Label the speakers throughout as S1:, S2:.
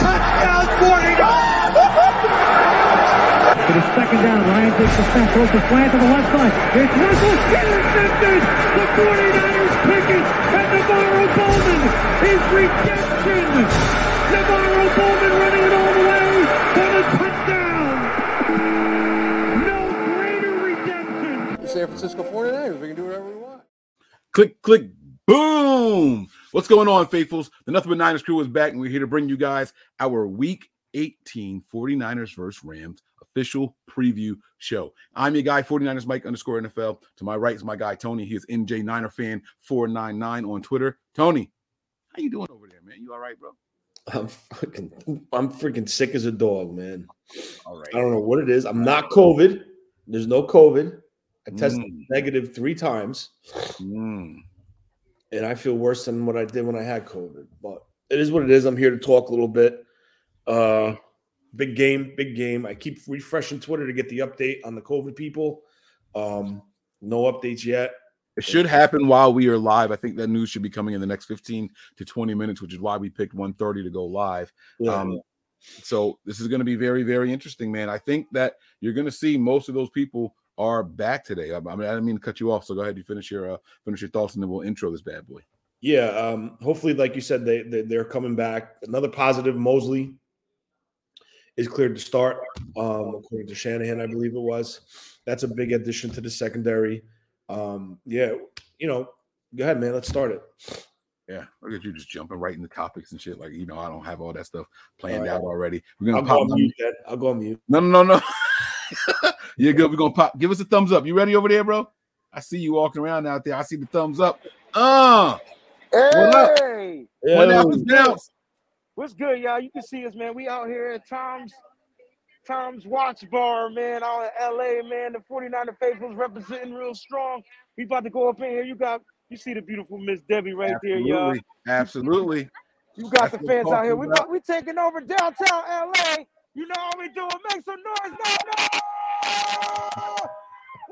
S1: Touchdown, 49!
S2: It is second down. Ryan takes the snap, throws the slant to the left side. It's Russell intercepted. The 49ers pick it, and NaVorro Bowman is redemption. NaVorro Bowman running it all the way for the touchdown. No greater redemption.
S3: San Francisco 49ers. We can do whatever we want.
S4: Click, click, boom. What's going on, faithfuls? The Nothing But Niners crew is back, and we're here to bring you guys our Week 18 49ers versus Rams official preview show. I'm your guy, 49ers Mike underscore NFL. To my right is my guy, Tony. He is NJ Niner fan 499 on Twitter. Tony, how you doing over there, man? You all right, bro?
S3: I'm fucking, I'm freaking sick as a dog, man.
S4: All right.
S3: I don't know what it is. I'm not COVID. There's no COVID. I tested
S4: Mm.
S3: negative three times,
S4: Mm.
S3: And I feel worse than what I did when I had COVID. But it is what it is. I'm here to talk a little bit. Uh, big game, big game. I keep refreshing Twitter to get the update on the COVID people. Um, no updates yet.
S4: It should happen while we are live. I think that news should be coming in the next 15 to 20 minutes, which is why we picked 1:30 to go live.
S3: Yeah.
S4: Um, so this is going to be very, very interesting, man. I think that you're going to see most of those people are back today. I, I mean, I didn't mean to cut you off, so go ahead. You finish your uh, finish your thoughts, and then we'll intro this bad boy.
S3: Yeah, um, hopefully, like you said, they, they they're coming back. Another positive, Mosley is cleared to start, um, according to Shanahan, I believe it was. That's a big addition to the secondary. Um, yeah, you know, go ahead, man. Let's start it.
S4: Yeah, look at you just jumping right into topics and shit. Like you know, I don't have all that stuff planned
S3: right.
S4: out already. We're gonna
S3: I'll
S4: gonna
S3: go on mute. I'll go on mute.
S4: No, no, no, no. You're good. We're gonna pop. Give us a thumbs up. You ready over there, bro? I see you walking around out there. I see the thumbs up. Uh, What up?
S5: Hey,
S4: one
S3: Yeah,
S4: out
S5: what's good, y'all? You can see us, man. We out here at Tom's Tom's Watch Bar, man, out in LA, man. The 49er faithfuls representing real strong. We about to go up in here. You got you see the beautiful Miss Debbie right there, y'all.
S4: Absolutely, absolutely.
S5: You got
S4: That's
S5: the fans out here. We
S4: about.
S5: about, we taking over downtown LA. You know how we doing? Make some noise now.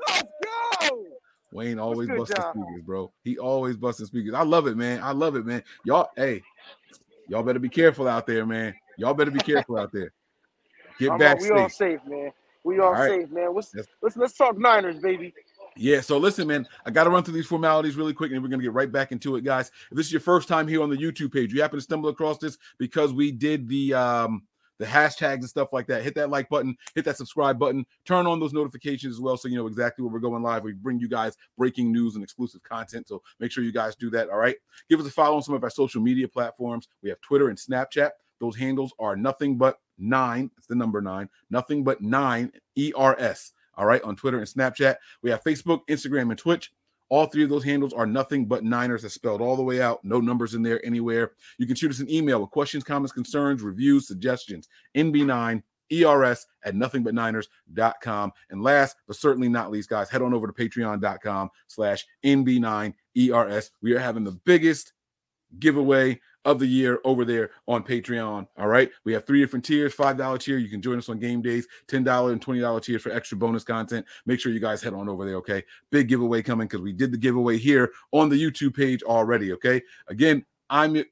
S5: Let's go.
S4: Wayne always busting
S5: y'all?
S4: speakers, bro. He always busting speakers. I love it, man. I love it, man. Y'all, hey, y'all better be careful out there, man. Y'all better be careful out there. Get
S5: I'm
S4: back
S5: all, we all
S4: safe.
S5: man. We all
S4: All right.
S5: safe, man. Let's,
S4: That's-
S5: let's let's talk Niners, baby.
S4: Yeah, so listen, man, I got to run through these formalities really quick, and we're going to get right back into it, guys. If this is your first time here on the YouTube page, you happen to stumble across this because we did the um the hashtags and stuff like that. Hit that like button, hit that subscribe button, turn on those notifications as well, so you know exactly when we're going live. We bring you guys breaking news and exclusive content, so make sure you guys do that. All right, give us a follow on some of our social media platforms. We have Twitter and Snapchat. Those handles are nothing but nine. It's the number nine. Nothing but nine ers. All right, on Twitter and Snapchat. We have Facebook, Instagram, and Twitch. All three of those handles are nothing but Niners, that's spelled all the way out. No numbers in there anywhere. You can shoot us an email with questions, comments, concerns, reviews, suggestions. NB9 ERS at nothingbutniners.com. And last but certainly not least, guys, head on over to patreon.com slash NB9 ERS. We are having the biggest giveaway of the year over there on Patreon. All right. We have three different tiers $5 tier. You can join us on game days, $10 and $20 tiers for extra bonus content. Make sure you guys head on over there. Okay. Big giveaway coming because we did the giveaway here on the YouTube page already. Okay. Again, I'm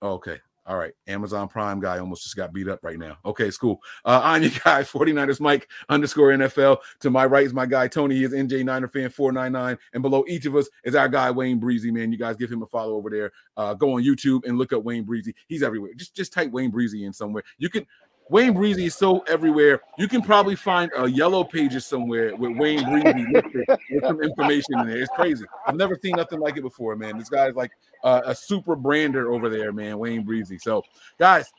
S4: okay. All right. Amazon Prime guy almost just got beat up right now. Okay, it's cool. Uh, I'm your guy, 49ers Mike underscore NFL. To my right is my guy, Tony. He is NJ Niner fan 499. And below each of us is our guy, Wayne Breezy, man. You guys give him a follow over there. Uh, go on YouTube and look up Wayne Breezy. He's everywhere. Just, just type Wayne Breezy in somewhere. You can Wayne Breezy is so everywhere. You can probably find a yellow pages somewhere with Wayne Breezy with some information in there. It's crazy. I've never seen nothing like it before, man. This guy's like uh, a super brander over there, man. Wayne Breezy. So, guys,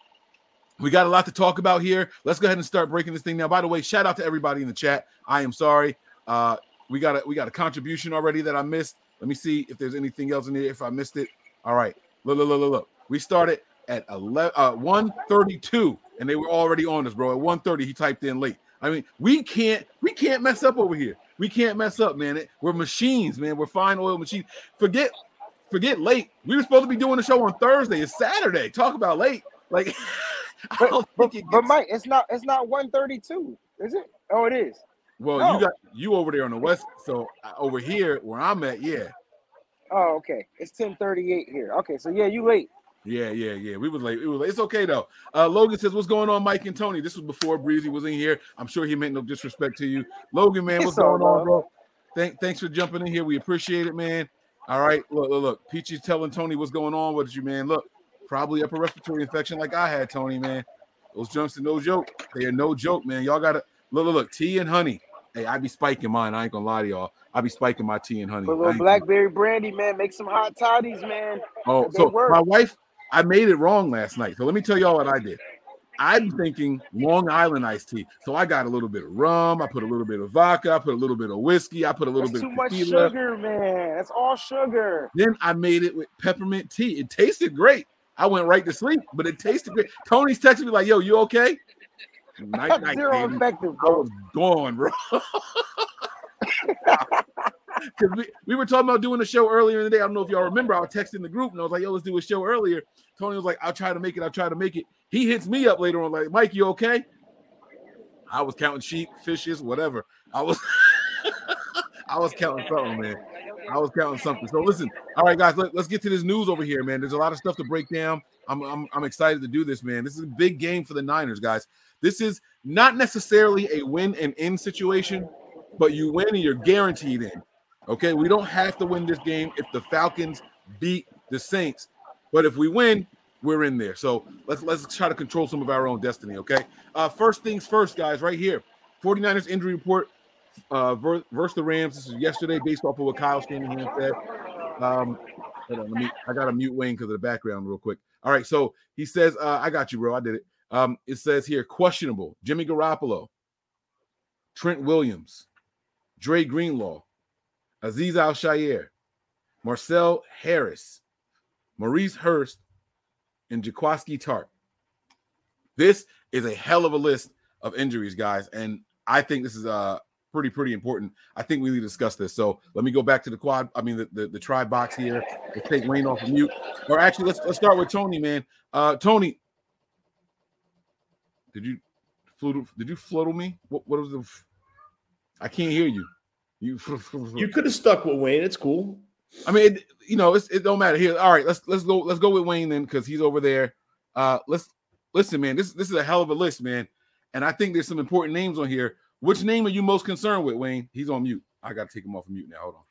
S4: we got a lot to talk about here. Let's go ahead and start breaking this thing now. By the way, shout out to everybody in the chat. I am sorry. Uh, we got a we got a contribution already that I missed. Let me see if there's anything else in here. If I missed it, all right. Look, look, look, look, look. We started at 11, uh, 132 and they were already on us, bro. At 1:30, he typed in late. I mean, we can't we can't mess up over here. We can't mess up, man. It, we're machines, man. We're fine oil machines. Forget forget late. We were supposed to be doing the show on Thursday. It's Saturday. Talk about late. Like
S5: but, but, it but Mike, it's not it's not 132, is it? Oh, it is.
S4: Well, no. you got you over there on the west, so uh, over here where I'm at, yeah.
S5: Oh, okay. It's 10:38 here. Okay, so yeah, you late.
S4: Yeah, yeah, yeah. We was late. We was late. It's okay though. Uh, Logan says, "What's going on, Mike and Tony?" This was before Breezy was in here. I'm sure he meant no disrespect to you, Logan. Man, what's going on, bro? Thank, thanks for jumping in here. We appreciate it, man. All right, look, look, look. Peachy's telling Tony what's going on with you, man. Look, probably upper respiratory infection like I had, Tony, man. Those jumps are no joke. They are no joke, man. Y'all gotta look, look, look. Tea and honey. Hey, I be spiking mine. I ain't gonna lie to y'all. I be spiking my tea and honey.
S5: A little blackberry brandy, man. Make some hot toddies, man.
S4: Oh, so my wife, I made it wrong last night. So let me tell y'all what I did. I'm thinking Long Island iced tea. So I got a little bit of rum. I put a little bit of vodka. I put a little bit of whiskey. I put a little
S5: That's
S4: bit
S5: too much sugar, man. That's all sugar.
S4: Then I made it with peppermint tea. It tasted great. I went right to sleep, but it tasted great. Tony's texting me like, "Yo, you okay?"
S5: Night, night, Zero baby. effective.
S4: Bro. I was gone, bro. Because we, we were talking about doing a show earlier in the day. I don't know if y'all remember. I was texting the group and I was like, yo, let's do a show earlier. Tony was like, I'll try to make it. I'll try to make it. He hits me up later on, like, Mike, you okay? I was counting sheep, fishes, whatever. I was I was counting something, man. I was counting something. So listen, all right, guys, let, us get to this news over here, man. There's a lot of stuff to break down. I'm, I'm I'm excited to do this, man. This is a big game for the Niners, guys. This is not necessarily a win and in situation, but you win and you're guaranteed in. Okay, we don't have to win this game if the Falcons beat the Saints, but if we win, we're in there. So let's let's try to control some of our own destiny. Okay. Uh, first things first, guys. Right here, 49ers injury report uh, versus the Rams. This is yesterday, based off of what Kyle Shanahan said. Um, hold on, let me. I got to mute Wayne because of the background, real quick. All right, so he says, uh, "I got you, bro. I did it." Um, it says here, questionable: Jimmy Garoppolo, Trent Williams, Dre Greenlaw, Azeez Al-Shaair, Marcel Harris, Maurice Hurst, and Jaquiski Tart. This is a hell of a list of injuries, guys, and I think this is uh pretty pretty important. I think we need to discuss this. So let me go back to the quad. I mean the the, the try box here. Let's take Wayne off of mute. Or actually, let's let's start with Tony, man. Uh, Tony, did you floodle? Did you floodle me? What what was the? I can't hear you.
S3: You you could have stuck with Wayne. It's cool.
S4: I mean, it, you know, it don't matter here. All right, let's let's go let's go with Wayne then because he's over there. Uh, let's listen, man. This this is a hell of a list, man, and I think there's some important names on here. Which name are you most concerned with, Wayne? He's on mute. I got to take him off of mute now. Hold on.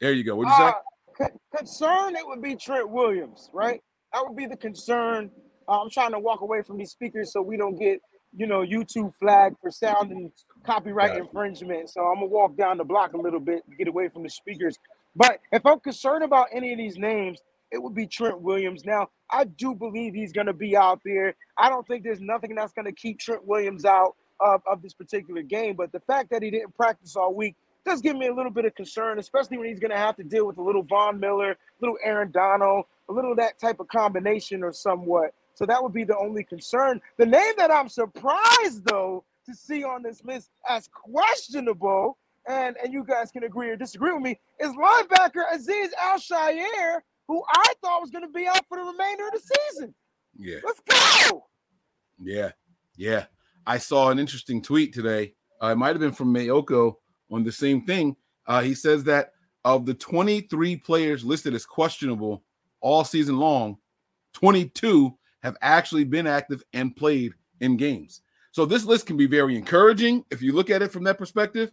S4: There you go. What'd you uh,
S5: say? Concern it would be Trent Williams, right? That would be the concern. Uh, I'm trying to walk away from these speakers so we don't get you know, YouTube flag for sound and copyright infringement. So I'm gonna walk down the block a little bit get away from the speakers. But if I'm concerned about any of these names, it would be Trent Williams. Now, I do believe he's gonna be out there. I don't think there's nothing that's gonna keep Trent Williams out of, of this particular game. But the fact that he didn't practice all week does give me a little bit of concern, especially when he's gonna have to deal with a little Von Miller, little Aaron Donald, a little of that type of combination or somewhat. So that would be the only concern. The name that I'm surprised though to see on this list as questionable, and and you guys can agree or disagree with me, is linebacker Azeez Al-Shaair, who I thought was going to be out for the remainder of the season.
S4: Yeah,
S5: let's go.
S4: Yeah, yeah. I saw an interesting tweet today. Uh, it might have been from Maiocco on the same thing. Uh, he says that of the 23 players listed as questionable all season long, 22 have actually been active and played in games. So this list can be very encouraging if you look at it from that perspective,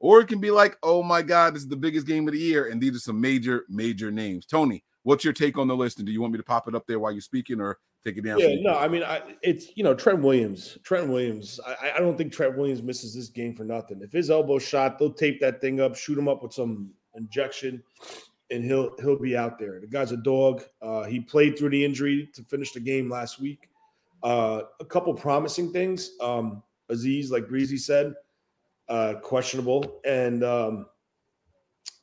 S4: or it can be like, oh my God, this is the biggest game of the year, and these are some major, major names. Tony, what's your take on the list? And do you want me to pop it up there while you're speaking, or take it down?
S3: Yeah, no, I mean, I, it's you know Trent Williams. Trent Williams. I, I don't think Trent Williams misses this game for nothing. If his elbow shot, they'll tape that thing up, shoot him up with some injection, and he'll he'll be out there. The guy's a dog. Uh, he played through the injury to finish the game last week. Uh, a couple promising things. Um, Azeez, like Breezy said, uh, questionable, and um,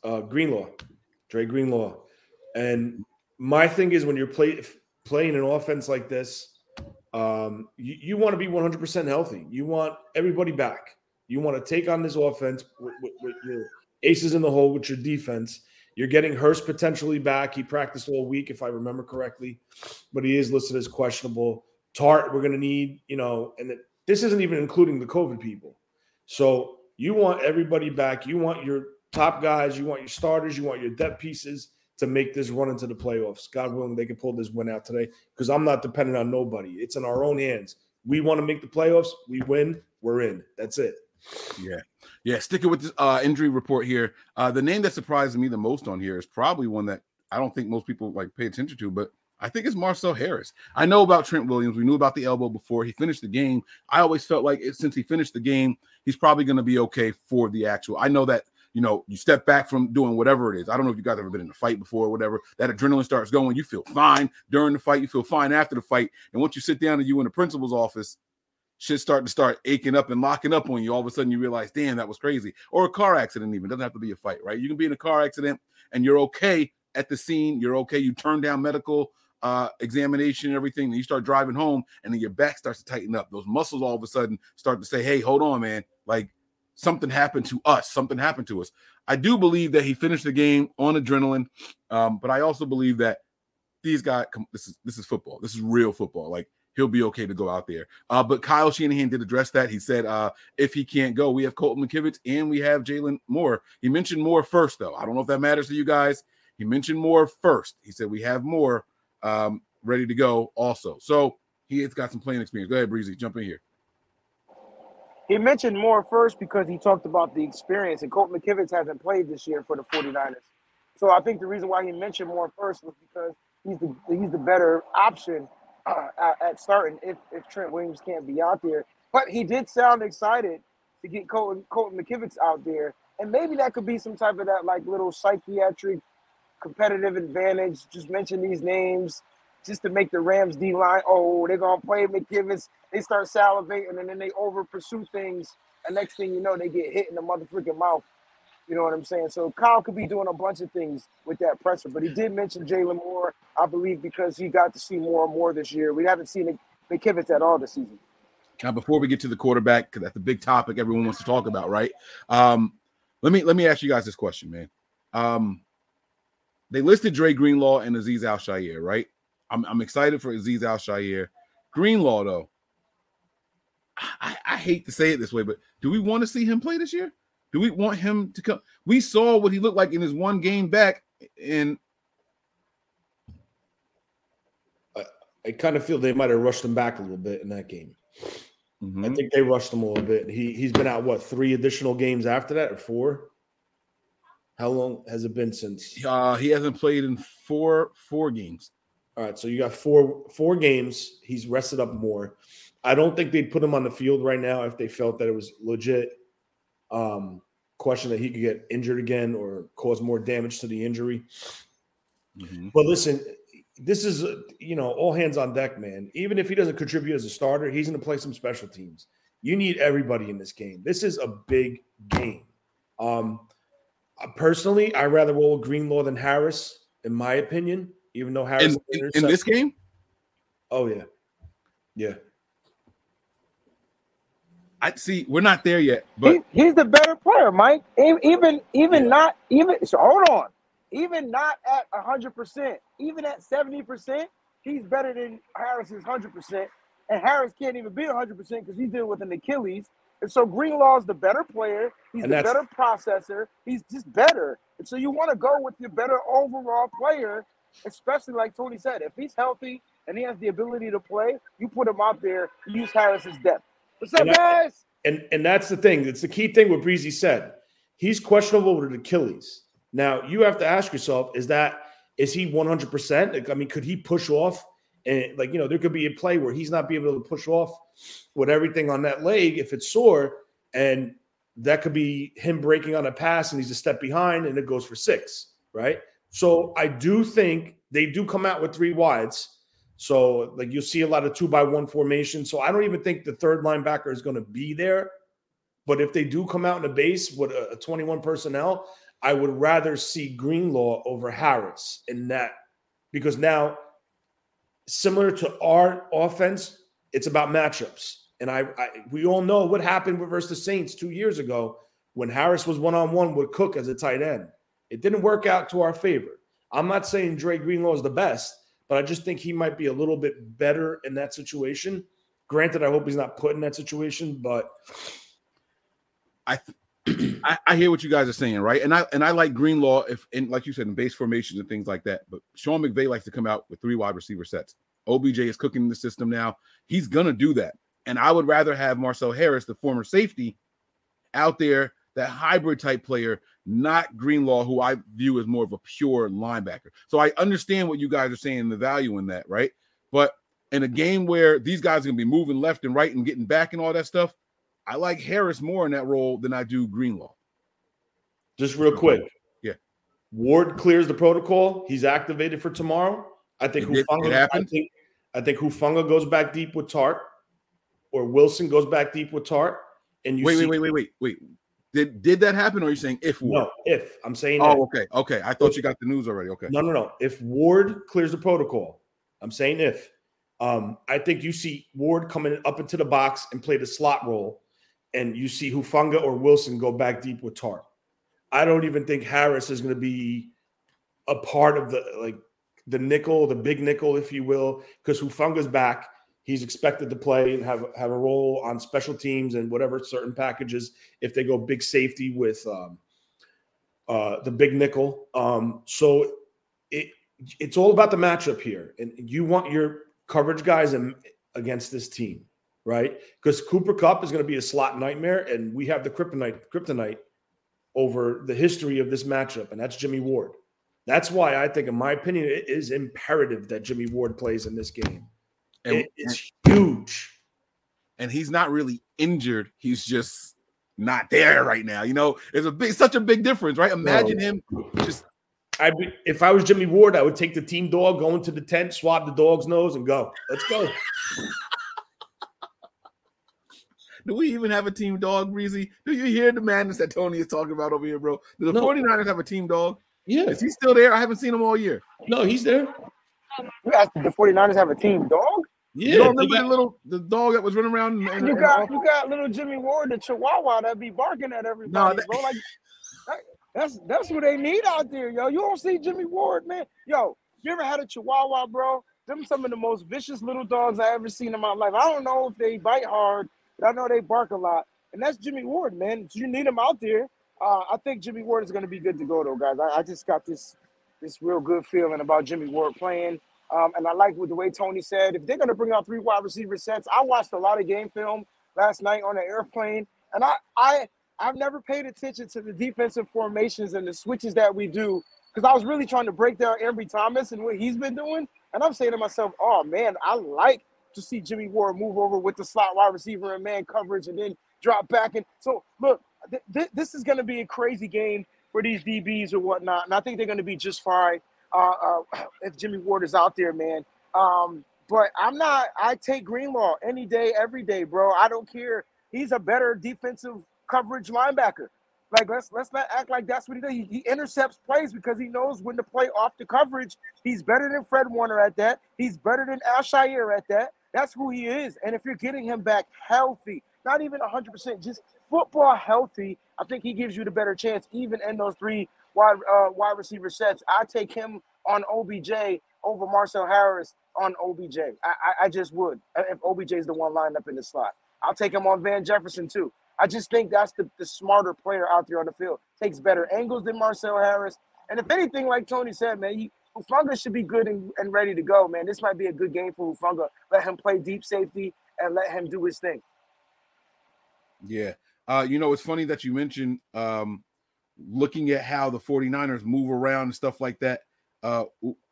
S3: uh, Greenlaw, Dre Greenlaw, and my thing is when you're play, playing an offense like this, um, you, you want to be 100% healthy. You want everybody back. You want to take on this offense with, with, with your aces in the hole with your defense. You're getting Hurst potentially back. He practiced all week, if I remember correctly, but he is listed as questionable. Tart, we're going to need, you know, and this isn't even including the COVID people. So you want everybody back. You want your top guys, you want your starters, you want your depth pieces to make this run into the playoffs. God willing, they can pull this win out today because I'm not dependent on nobody. It's in our own hands. We want to make the playoffs. We win. We're in. That's it.
S4: Yeah. Yeah. Sticking with this uh, injury report here. Uh, the name that surprised me the most on here is probably one that I don't think most people like pay attention to, but I think it's Marcel Harris. I know about Trent Williams. We knew about the elbow before he finished the game. I always felt like since he finished the game, he's probably going to be okay for the actual. I know that you know you step back from doing whatever it is. I don't know if you guys ever been in a fight before or whatever. That adrenaline starts going. You feel fine during the fight. You feel fine after the fight. And once you sit down and you in the principal's office, shit start to start aching up and locking up on you. All of a sudden you realize, damn, that was crazy. Or a car accident. Even doesn't have to be a fight, right? You can be in a car accident and you're okay at the scene. You're okay. You turn down medical uh, examination and everything, and you start driving home, and then your back starts to tighten up. Those muscles all of a sudden start to say, "Hey, hold on, man! Like something happened to us. Something happened to us." I do believe that he finished the game on adrenaline, um, but I also believe that these guys. Come, this is this is football. This is real football. Like he'll be okay to go out there. Uh, but Kyle Shanahan did address that. He said, uh, if he can't go, we have Colton McKivitz and we have Jalen Moore. He mentioned Moore first, though. I don't know if that matters to you guys. He mentioned Moore first. He said, we have Moore um, ready to go also. So he has got some playing experience. Go ahead, Breezy, jump in here.
S5: He mentioned Moore first because he talked about the experience, and Colton McKivitz hasn't played this year for the 49ers. So I think the reason why he mentioned Moore first was because he's the he's the better option uh, at, starting if, if Trent Williams can't be out there. But he did sound excited to get Colton, Colton McKivitz out there. And maybe that could be some type of that like little psychiatric competitive advantage. Just mention these names just to make the Rams D line. Oh, they're gonna play McKivitz. They start salivating and then they over pursue things. And next thing you know, they get hit in the motherfucking mouth. You know what I'm saying? So Kyle could be doing a bunch of things with that pressure, but he did mention Jalen Moore, I believe, because he got to see more and more this year. We haven't seen McKivitz at all this season.
S4: Now, before we get to the quarterback, because that's the big topic everyone wants to talk about, right? Um, let me let me ask you guys this question, man. Um, they listed Dre Greenlaw and Azeez Al right? I'm, I'm excited for Azeez Al Greenlaw, though, I, I hate to say it this way, but do we want to see him play this year? Do we want him to come? We saw what he looked like in his one game back, and
S3: I, I kind of feel they might have rushed him back a little bit in that game. Mm-hmm. I think they rushed him a little bit. He he's been out what three additional games after that or four? How long has it been since?
S4: Uh, he hasn't played in four four games.
S3: All right, so you got four four games. He's rested up more. I don't think they'd put him on the field right now if they felt that it was legit. Um, question that he could get injured again or cause more damage to the injury. Mm-hmm. But listen, this is you know all hands on deck, man. Even if he doesn't contribute as a starter, he's going to play some special teams. You need everybody in this game. This is a big game. Um, personally, I rather roll Greenlaw than Harris, in my opinion. Even though Harris
S4: in, in, in this game.
S3: Oh yeah, yeah.
S4: I see. We're not there yet, but
S5: he, he's the better player, Mike. Even even yeah. not even. So hold on. Even not at hundred percent, even at seventy percent, he's better than Harris's hundred percent. And Harris can't even be hundred percent because he's dealing with an Achilles. And so Greenlaw's the better player. He's and the better processor. He's just better. And so you want to go with your better overall player, especially like Tony said. If he's healthy and he has the ability to play, you put him out there, use Harris's depth. What's up,
S3: And I-
S5: guys?
S3: And and that's the thing. It's the key thing what Breezy said. He's questionable with Achilles. Now you have to ask yourself: Is that is he one hundred percent? I mean, could he push off? And like you know, there could be a play where he's not be able to push off with everything on that leg if it's sore, and that could be him breaking on a pass and he's a step behind and it goes for six, right? So I do think they do come out with three wides. So like you'll see a lot of two by one formation. So I don't even think the third linebacker is going to be there. But if they do come out in a base with a, a 21 personnel, I would rather see Greenlaw over Harris in that because now, similar to our offense, it's about matchups. And I, I we all know what happened with versus the Saints two years ago when Harris was one on one with Cook as a tight end. It didn't work out to our favor. I'm not saying Dre Greenlaw is the best, but I just think he might be a little bit better in that situation. Granted, I hope he's not put in that situation, but
S4: I, th- I I hear what you guys are saying, right? And I and I like Greenlaw if and like you said in base formations and things like that. But Sean McVay likes to come out with three wide receiver sets. OBJ is cooking the system now. He's gonna do that. And I would rather have Marcel Harris, the former safety, out there, that hybrid type player, not Greenlaw, who I view as more of a pure linebacker. So I understand what you guys are saying, the value in that, right? But in a game where these guys are gonna be moving left and right and getting back and all that stuff, I like Harris more in that role than I do Greenlaw.
S3: just real quick.
S4: Yeah.
S3: Ward clears the protocol. He's activated for tomorrow. I think
S4: It did-
S3: Hufanga, I think, I think Hufanga goes back deep with Tart, or Wilson goes back deep with Tart. And you
S4: Wait,
S3: see,
S4: wait, wait, wait, wait, wait. Did did that happen? Or are you saying if Ward?
S3: No, if I'm saying
S4: Oh,
S3: that.
S4: okay, okay. I thought you got the news already. Okay.
S3: No, no, no. If Ward clears the protocol, I'm saying if. Um, I think you see Ward coming up into the box and play the slot role, and you see Hufanga or Wilson go back deep with Tart. I don't even think Harris is going to be a part of the like the nickel, the big nickel, if you will, because Hufanga's back. He's expected to play and have have a role on special teams and whatever certain packages if they go big safety with um, uh, the big nickel. Um, so it it's all about the matchup here, and you want your coverage guys in, against this team, right? Because Cooper Kupp is going to be a slot nightmare, and we have the kryptonite kryptonite over the history of this matchup, and that's Jimmy Ward. That's why I think, in my opinion, it is imperative that Jimmy Ward plays in this game.
S4: And,
S3: it's huge.
S4: and he's not really injured. He's just not there right now. You know, it's a big, such a big difference, right? Imagine him just
S3: I be, if I was Jimmy Ward, I would take the team dog, go into the tent, swab the dog's nose, and go. Let's go.
S4: Do we even have a team dog, Breezy? Do you hear the madness that Tony is talking about over here, bro? Do the
S3: No.
S4: 49ers have a team dog?
S3: Yeah.
S4: Is he still there? I haven't seen him all year.
S3: No, he's there.
S5: You asked the 49ers have a team dog?
S3: Yeah.
S4: you don't remember
S3: got-
S4: the little the dog that was running around? in- in-
S5: You got you got little Jimmy Ward, the Chihuahua that be barking at everybody,
S4: that-
S5: bro. Like that- that's that's what they need out there, yo. You don't see Jimmy Ward, man. Yo, you ever had a Chihuahua, bro? Them some of the most vicious little dogs I ever seen in my life. I don't know if they bite hard, but I know they bark a lot. And that's Jimmy Ward, man. You need him out there. Uh, I think Jimmy Ward is going to be good to go, though, guys. I, I just got this this real good feeling about Jimmy Ward playing. Um, and I like what the way Tony said. If they're going to bring out three wide receiver sets, I watched a lot of game film last night on the airplane, and I I I've never paid attention to the defensive formations and the switches that we do because I was really trying to break down Ambry Thomas and what he's been doing. And I'm saying to myself, oh man, I like to see Jimmy Ward move over with the slot wide receiver and man coverage and then drop back. And so look, th- th- this is going to be a crazy game for these DBs or whatnot, and I think they're going to be just fine uh, uh, if Jimmy Ward is out there, man. Um, but I'm not. I take Greenlaw any day, every day, bro. I don't care. He's a better defensive coverage linebacker. Like let's let's not act like that's what he does. He, he intercepts plays because he knows when to play off the coverage. He's better than Fred Warner at that. He's better than Al-Shaair at that. That's who he is. And if you're getting him back healthy, not even 100%, just football healthy, I think he gives you the better chance, even in those three wide uh, wide receiver sets. I take him on OBJ over Marcel Harris on OBJ. I, I, I just would uh, if OBJ is the one lined up in the slot. I'll take him on Van Jefferson too. I just think that's the, the smarter player out there on the field. Takes better angles than Marcel Harris. And if anything, like Tony said, man, Hufanga should be good and, and ready to go, man. This might be a good game for Hufanga. Let him play deep safety and let him do his thing.
S4: Yeah. Uh, you know, it's funny that you mentioned um, looking at how the 49ers move around and stuff like that uh,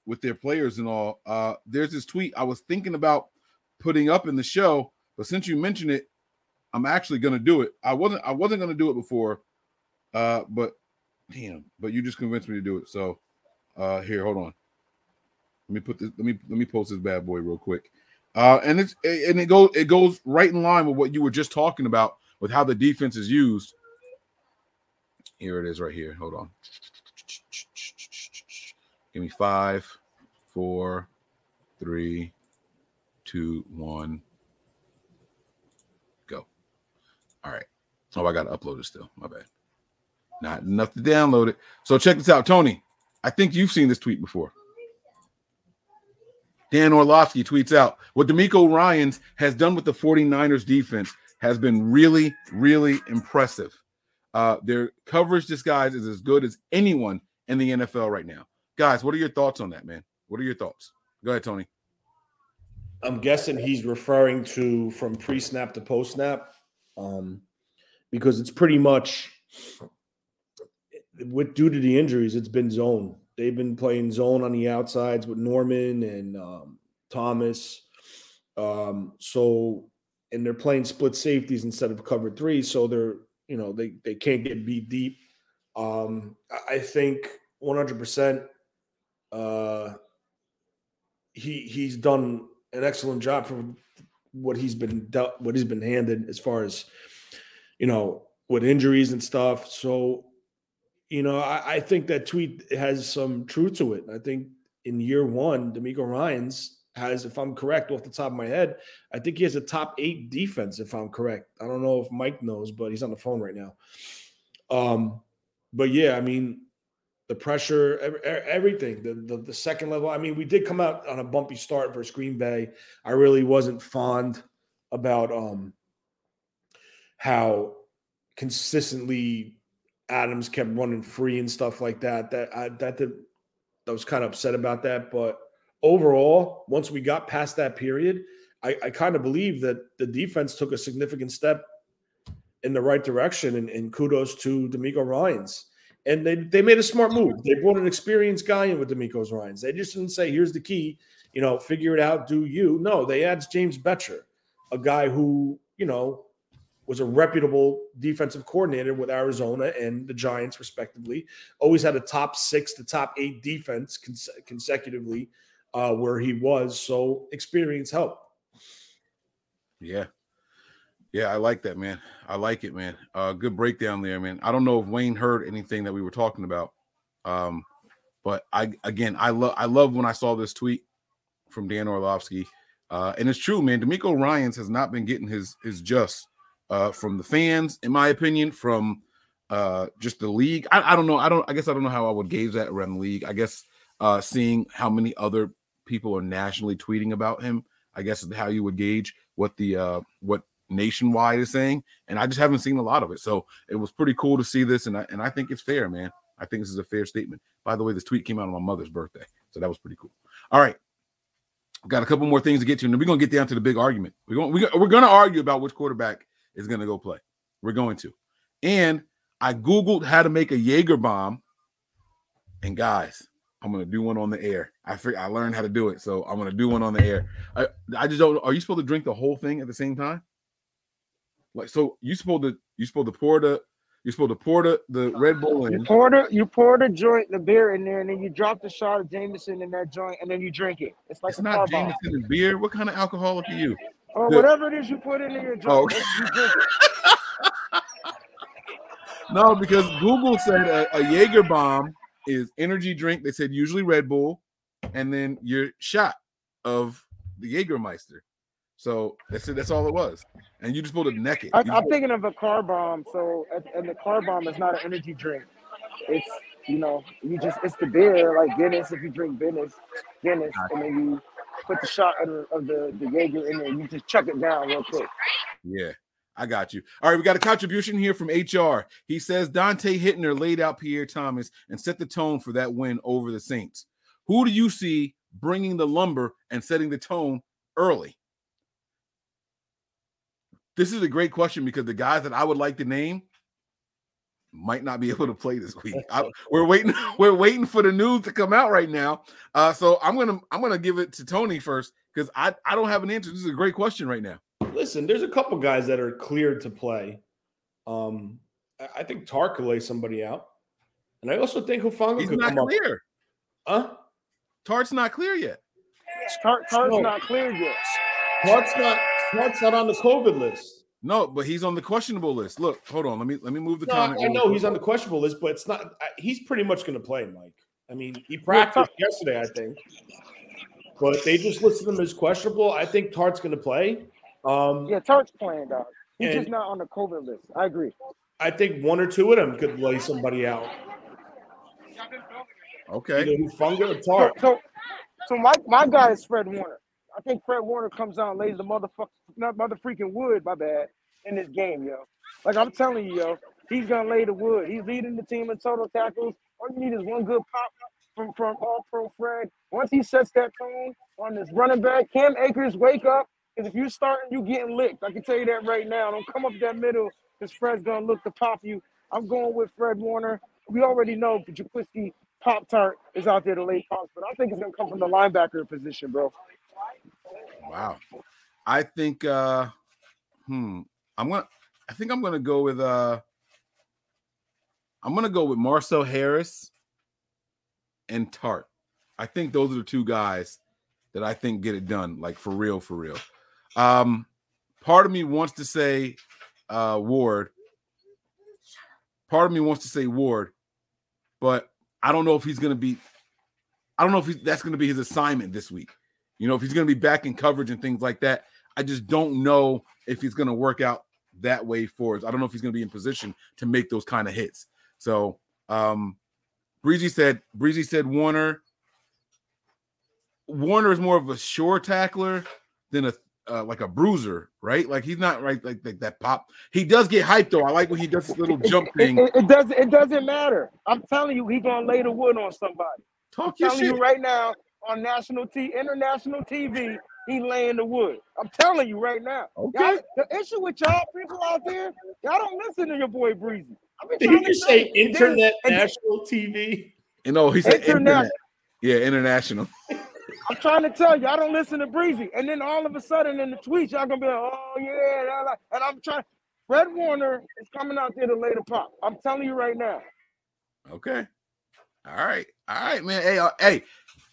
S4: with their players and all. Uh, there's this tweet I was thinking about putting up in the show, but since you mentioned it, I'm actually to do it. I wasn't I wasn't to do it before, uh, but damn, but you just convinced me to do it. So uh, here, hold on. Let me put this. Let me let me post this bad boy real quick. Uh, and it's and it goes it goes right in line with what you were just talking about with how the defense is used. Here it is, right here. Hold on. Give me five, four, three, two, one. Go. All right. Oh, I got to upload it still. My bad. Not enough to download it. So check this out, Tony. I think you've seen this tweet before. Dan Orlovsky tweets out what DeMeco Ryans has done with the 49ers defense has been really, really impressive. Uh, their coverage disguise is as good as anyone in the NFL right now. Guys, what are your thoughts on that, man? What are your thoughts? Go ahead, Tony.
S3: I'm guessing he's referring to from pre-snap to post-snap, um, because it's pretty much with due to the injuries, it's been zone. They've been playing zone on the outsides with Norman and um, Thomas. Um, so, and they're playing split safeties instead of cover three. So they're, you know, they they can't get beat deep. Um, I think 100. Uh, he he's done an excellent job for what he's been dealt, what he's been handed as far as you know with injuries and stuff. So you know, I, I think that tweet has some truth to it. I think in year one, DeMeco Ryans has, if I'm correct off the top of my head, I think he has a top eight defense, if I'm correct. I don't know if Mike knows, but he's on the phone right now. Um, but yeah, I mean, the pressure, ev- ev- everything, the, the the second level. I mean, we did come out on a bumpy start versus Green Bay. I really wasn't fond about um how consistently Adams kept running free and stuff like that. That I that did, I was kind of upset about that. But overall, once we got past that period, I, I kind of believe that the defense took a significant step in the right direction. And, and kudos to DeMeco Ryans. And they they made a smart move. They brought an experienced guy in with DeMeco's Ryans. They just didn't say, "Here's the key," you know, figure it out, do you? No, they adds James Bettcher, a guy who you know was a reputable defensive coordinator with Arizona and the Giants, respectively. Always had a top six to top eight defense cons- consecutively uh, where he was. So experience helped.
S4: Yeah. Yeah, I like that, man. I like it, man. Uh, good breakdown there, man. I don't know if Wayne heard anything that we were talking about. Um, but I again I love I love when I saw this tweet from Dan Orlovsky. Uh, and it's true, man. DeMeco Ryans has not been getting his his just uh, from the fans, in my opinion, from uh, just the league. I, I don't know. I don't. I guess I don't know how I would gauge that around the league. I guess uh, seeing how many other people are nationally tweeting about him, I guess is how you would gauge what the uh, what nationwide is saying. And I just haven't seen a lot of it, so it was pretty cool to see this, and I and I think it's fair, man. I think this is a fair statement. By the way, this tweet came out on my mother's birthday, so that was pretty cool. All right. Got a couple more things to get to, and we're gonna get down to the big argument. We're going we, we're gonna argue about which quarterback is gonna go play. We're going to, and I googled how to make a Jaeger bomb, and guys, I'm gonna do one on the air. I fig- I learned how to do it, so I'm gonna do one on the air. I I just don't. Are you supposed to drink the whole thing at the same time? Like, so you supposed to you supposed to pour the you're supposed to pour the, the uh, Red Bull
S5: You
S4: in.
S5: pour the you pour the joint, the beer in there, and then you drop the shot of Jameson in that joint, and then you drink it. It's like
S4: It's
S5: a
S4: not. Jameson and beer. What kind of alcoholic are you?
S5: or
S4: Yeah.
S5: whatever it is you put in your drink.
S4: Oh.
S5: You drink it.
S4: No, because Google said a, a Jaeger bomb is energy drink. They said usually Red Bull, and then your shot of the Jägermeister. So that's it. That's all it was. And you just neck it.
S5: I, I'm thinking of a car bomb. So, and- the car bomb is not an energy drink. It's you know, you just it's the beer like Guinness. If you drink Guinness, Guinness, and then you put the shot of the, of the the Jaeger in there, and you just chuck it down real quick.
S4: Yeah, I got you. All right, we got a contribution here from HR. He says Donte Whitner laid out Pierre Thomas and set the tone for that win over the Saints. Who do you see bringing the lumber and setting the tone early? This is a great question because the guys that I would like to name might not be able to play this week. I, we're waiting. We're waiting for the news to come out right now. Uh, so I'm gonna I'm gonna give it to Tony first because I I don't have an answer. This is a great question right now.
S3: Listen, there's a couple guys that are cleared to play. Um, I- I think Tar could lay somebody out, and I also think Hufanga
S4: He's
S3: could
S4: not
S3: come
S4: clear.
S3: up. Huh?
S4: Tart's not clear yet.
S5: Tart, Tart's
S3: No.
S5: not clear yet.
S3: Tart's not. Tart's not on the COVID list.
S4: No, but he's on the questionable list. Look, hold on. Let me let me move the
S3: No,
S4: comment.
S3: I know he's on the questionable list, but it's not. I- He's pretty much going to play, Mike. I mean, he practiced yesterday, I think, but they just listed him as questionable. I think Tart's going to play. Um,
S5: Yeah, Tart's playing, dog. He's just not on the COVID list. I agree.
S3: I think one or two of them could lay somebody out.
S4: Okay.
S3: Either Hufanga or
S5: So, so, so my, my guy is Fred Warner. I think Fred Warner comes out and lays the motherfucker, not mother freaking wood, my bad, in this game, yo. Like I'm telling you, yo, he's gonna lay the wood. He's leading the team in total tackles. All you need is one good pop from from All Pro Fred. Once he sets that tone on this running back, Cam Akers, wake up. Because if you starting, you getting licked. I can tell you that right now. Don't come up that middle because Fred's gonna look to pop you. I'm going with Fred Warner. We already know Jaquiski Pop Tart is out there to lay pops, but I think it's gonna come from the linebacker position, bro.
S4: Wow. I think uh hmm. I'm gonna I think I'm gonna go with uh I'm gonna go with Marcel Harris and Tart. I think those are the two guys that I think get it done, like for real, for real. Um part of me wants to say uh Ward. Part of me wants to say Ward, but I don't know if he's gonna be I don't know if he's, that's gonna be his assignment this week. You know, if he's going to be back in coverage and things like that, I just don't know if he's going to work out that way for us. I don't know if he's going to be in position to make those kind of hits. So, um, Breezy said, Breezy said Warner. Warner is more of a sure tackler than a uh, like a bruiser, right? Like he's not right like, like that pop. He does get hyped though. I like when he does this little jump thing.
S5: it, it doesn't. It doesn't matter. I'm telling you, he's gonna lay the wood on somebody. I'm
S4: Talk your
S5: telling
S4: shit.
S5: you right now on national t international TV, he laying the wood. I'm telling you right now.
S4: Okay.
S5: Y'all, the issue with y'all people out there, y'all don't listen to your boy Breezy. I've been
S3: Did
S5: trying
S3: you just say
S5: you. And then-
S3: internet national TV?
S4: You know, he said
S5: Internet.
S4: internet. Yeah, international.
S5: I'm trying to tell you, I don't listen to Breezy. And then all of a sudden in the tweets, y'all gonna be like, oh yeah, and I'm trying. Fred Warner is coming out there to lay the pop. I'm telling you right now.
S4: Okay. All right. All right, man. Hey, uh, hey,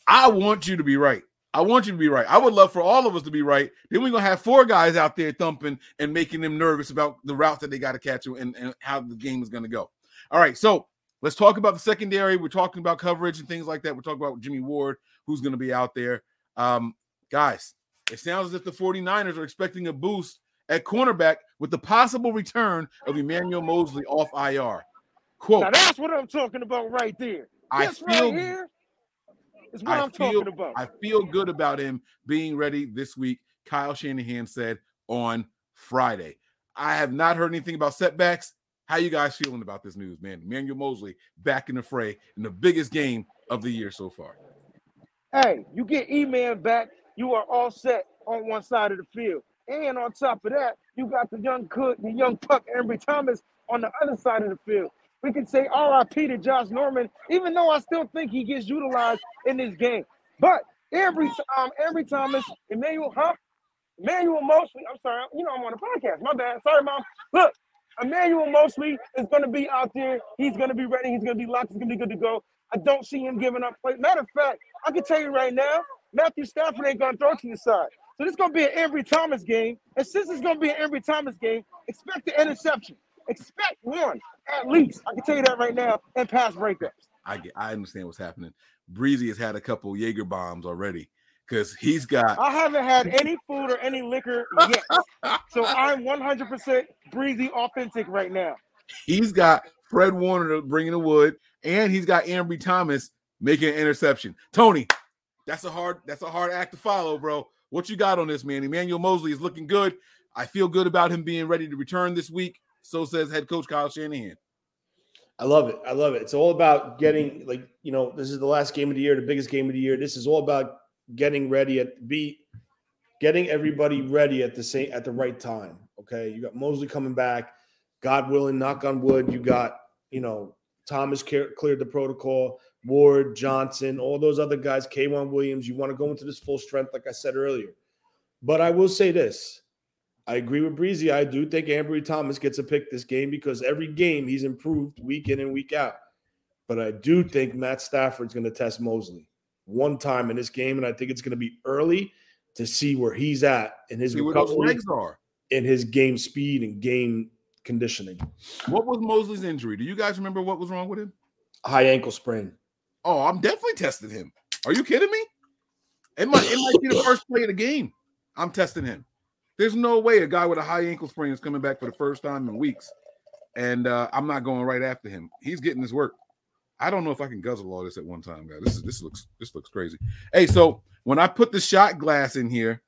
S4: I want you to be right. I want you to be right. I would love for all of us to be right. Then we're gonna have four guys out there thumping and making them nervous about the route that they got to catch and, and how the game is gonna go. All right, so let's talk about the secondary. We're talking about coverage and things like that. We're talking about Jimmy Ward, who's gonna be out there. Um, guys, it sounds as if the 49ers are expecting a boost at cornerback with the possible return of Emmanuel Mosley off IR. Quote,
S5: Now that's what I'm talking about right there.
S4: I
S5: This
S4: feel
S5: right here is what
S4: I
S5: am talking about.
S4: I feel good about him being ready this week. Kyle Shanahan said on Friday. I have not heard anything about setbacks. How you guys feeling about this news, man? Emmanuel Mosley back in the fray in the biggest game of the year so far.
S5: Hey, you get E-Man back, you are all set on one side of the field. And on top of that, you got the young cook, the young puck, Ambry Thomas on the other side of the field. We can say RIP to Josh Norman, even though I still think he gets utilized in this game. But every um Ambry Thomas, Emmanuel, huh? Emmanuel Mosley, I'm sorry, you know I'm on a podcast. My bad. Sorry, mom. Look, Emmanuel Mosley is going to be out there. He's going to be ready. He's going to be locked. He's going to be good to go. I don't see him giving up play. Matter of fact, I can tell you right now, Matthew Stafford ain't to throw to the side. So this is going to be an Ambry Thomas game. And since it's going to be an Ambry Thomas game, expect the interception. Expect one at least. I can tell you that right now. And pass breakups.
S4: I get I understand what's happening. Breezy has had a couple Jaeger bombs already because he's got
S5: I haven't had any food or any liquor yet. So I'm 100% breezy authentic right now.
S4: he's got Fred Warner bringing the wood, and he's got Ambry Thomas making an interception. Tony, that's a hard that's a hard act to follow, bro. What you got on this, man? Emmanuel Mosley is looking good. I feel good about him being ready to return this week. So says head coach Kyle Shanahan.
S3: I love it. I love it. It's all about getting like you know this is the last game of the year, the biggest game of the year. This is all about getting ready at be getting everybody ready at the same at the right time. Okay, you got Mosley coming back. God willing, knock on wood. You got you know Thomas cleared the protocol. Ward, Johnson, all those other guys, K'Waun Williams. You want to go into this full strength, like I said earlier. But I will say this: I agree with Breezy. I do think Ambry Thomas gets a pick this game because every game he's improved week in and week out. But I do think Matt Stafford's going to test Mosley one time in this game, and I think it's going to be early to see where he's at in his
S4: See
S3: recovery,
S4: legs are.
S3: in his game speed and game conditioning.
S4: What was Mosley's injury? Do you guys remember what was wrong with him?
S3: High ankle sprain.
S4: Oh, I'm definitely testing him. Are you kidding me? It might it might be the first play of the game. I'm testing him. There's no way a guy with a high ankle sprain is coming back for the first time in weeks, and uh, I'm not going right after him. He's getting his work. I don't know if I can guzzle all this at one time, guys. This is this looks this looks crazy. Hey, so when I put the shot glass in here,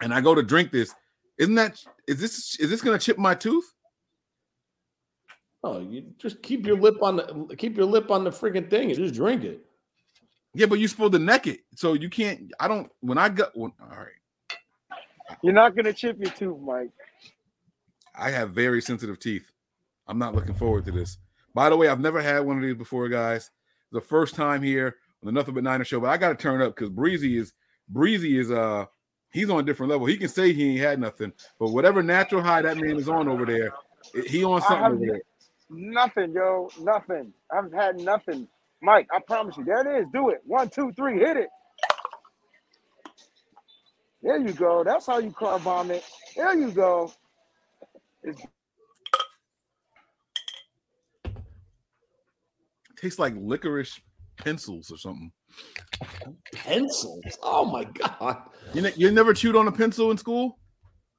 S4: and I go to drink this, isn't that is this is this gonna chip my tooth?
S3: Oh, you just keep your lip on the keep your lip on the freaking thing and just drink it.
S4: Yeah, but you're supposed to neck it, so you can't. I don't. When I got, when, all right,
S5: You're not gonna chip your tooth, Mike.
S4: I have very sensitive teeth. I'm not looking forward to this. By the way, I've never had one of these before, guys. The first time here on the Nothing But Niner show, but I got to turn up because Breezy is Breezy is uh he's on a different level. He can say he ain't had nothing, but whatever natural high that man is on over there, he on something over there.
S5: Nothing, yo, nothing. I've had nothing, Mike. I promise you. There it is. Do it. One, two, three. Hit it. There you go. That's how you car bomb it. There you go. It's
S4: Tastes like licorice pencils or something.
S3: Pencils. Oh my god.
S4: You ne- you never chewed on a pencil in school?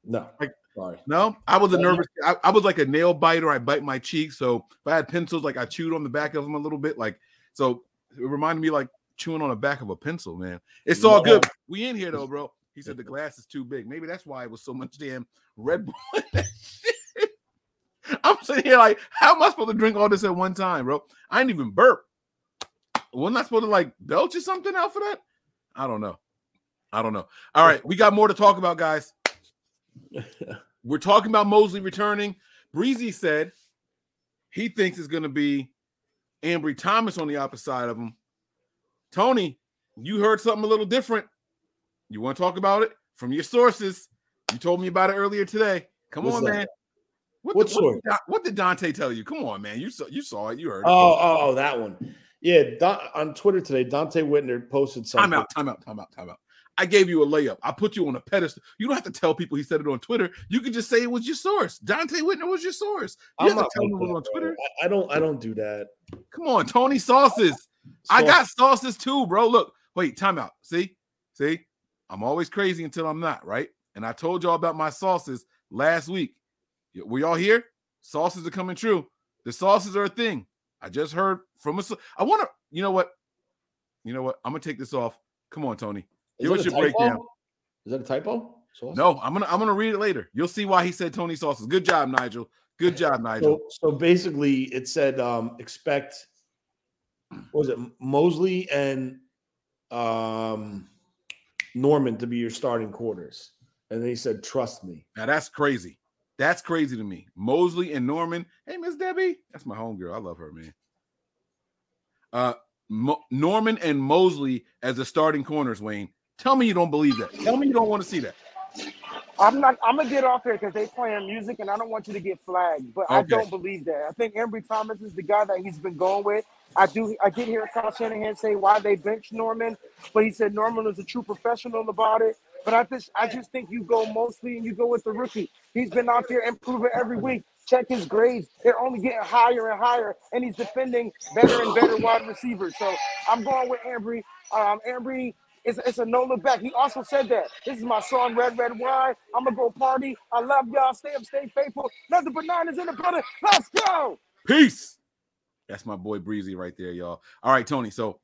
S3: No.
S4: Like-
S3: sorry.
S4: No, I was a nervous. I, I was like a nail biter. I bite my cheek. So if I had pencils, like I chewed on the back of them a little bit. Like so, it reminded me like chewing on the back of a pencil. Man, it's all good. We in here though, bro. He said the glass is too big. Maybe that's why it was so much damn Red Bull. in that shit. I'm sitting here like, how am I supposed to drink all this at one time, bro? I ain't even burp. Wasn't I supposed to like belch or something out for that? I don't know. I don't know. All right, we got more to talk about, guys. We're talking about Moseley returning. Breezy said he thinks it's going to be Ambry Thomas on the opposite side of him. Tony, you heard something a little different. You want to talk about it from your sources? You told me about it earlier today. Come
S3: What's
S4: on,
S3: that?
S4: man. What,
S3: What
S4: did-
S3: source?
S4: did what did Donte tell you? Come on, man. You saw you saw it. You heard it.
S3: Oh, oh, oh, that one. Yeah, Don, on Twitter today, Donte Whitner posted something.
S4: Time out, time out, time out, time out. I gave you a layup. I put you on a pedestal. You don't have to tell people he said it on Twitter. You can just say it was your source. Donte Whitner was your source. You
S3: I'm
S4: have to tell them on. Twitter.
S3: I, I don't. I don't do that.
S4: Come on, Tony Sauces. I got sauces too, bro. Look, wait, time out. See, see, I'm always crazy until I'm not, right? And I told y'all about my sauces last week. Were y'all here? Sauces are coming true. The sauces are a thing. I just heard from a. I want to. You know what? You know what? I'm gonna take this off. Come on, Tony.
S3: Is
S4: Give
S3: that
S4: us
S3: a
S4: your breakdown.
S3: typo? Is that a typo? Sauce?
S4: No, I'm gonna I'm gonna read it later. You'll see why he said Tony sauces. Good job, Nigel. Good job, Nigel.
S3: So, so basically, it said um, expect. What was it Moseley and um, Norman to be your starting quarters, and then he said, "Trust me."
S4: Now that's crazy. That's crazy to me. Moseley and Norman. Hey, Miss Debbie. That's my homegirl. I love her, man. Uh Mo- Norman and Moseley as the starting corners, Wayne. Tell me you don't believe that. Tell me you don't want to see that.
S5: I'm not. I'm gonna get off here because they playing music, and I don't want you to get flagged. But I don't believe that. I think Ambry Thomas is the guy that he's been going with. I do. I did hear Kyle Shanahan say why they bench Norman, but he said Norman was a true professional about it. But I just, I just think you go mostly and you go with the rookie. He's been out there improving every week. Check his grades; they're only getting higher and higher, and he's defending better and better wide receivers. So I'm going with Ambry. Um, Ambry it's, it's a no look back. He also said that this is my song, Red Red Wine. I'm gonna go party. I love y'all. Stay up, stay faithful. Nothing but niners in the building. Let's go.
S4: Peace. That's my boy Breezy right there, y'all. All right, Tony. So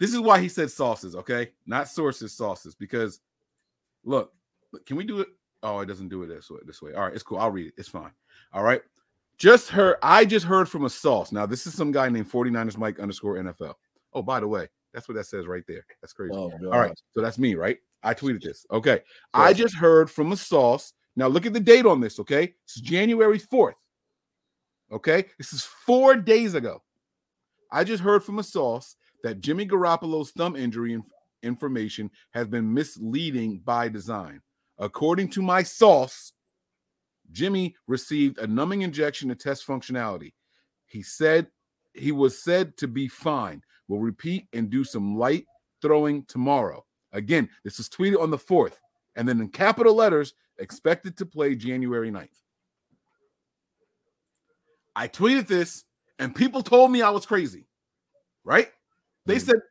S4: this is why he said sauces, okay? Not sources, sauces. Because look, look, can we do it? Oh, it doesn't do it this way. This way. All right, it's cool. I'll read it. It's fine. All right. Just heard, I just heard from a sauce. Now, this is some guy named 49ers Mike underscore NFL. Oh, by the way, that's what that says right there. That's crazy.
S3: Oh,
S4: All right. So that's me, right? I tweeted this. Okay. I just heard from a source. Now look at the date on this, okay? It's January 4th. Okay. This is four days ago. I just heard from a source that Jimmy Garoppolo's thumb injury inf- information has been misleading by design. According to my source, Jimmy received a numbing injection to test functionality. He said he was said to be fine. Will repeat and do some light throwing tomorrow. Again, this was tweeted on the 4th. And then in capital letters, expected to play January 9th. I tweeted this and people told me I was crazy, right? They
S3: Mhm.
S4: said,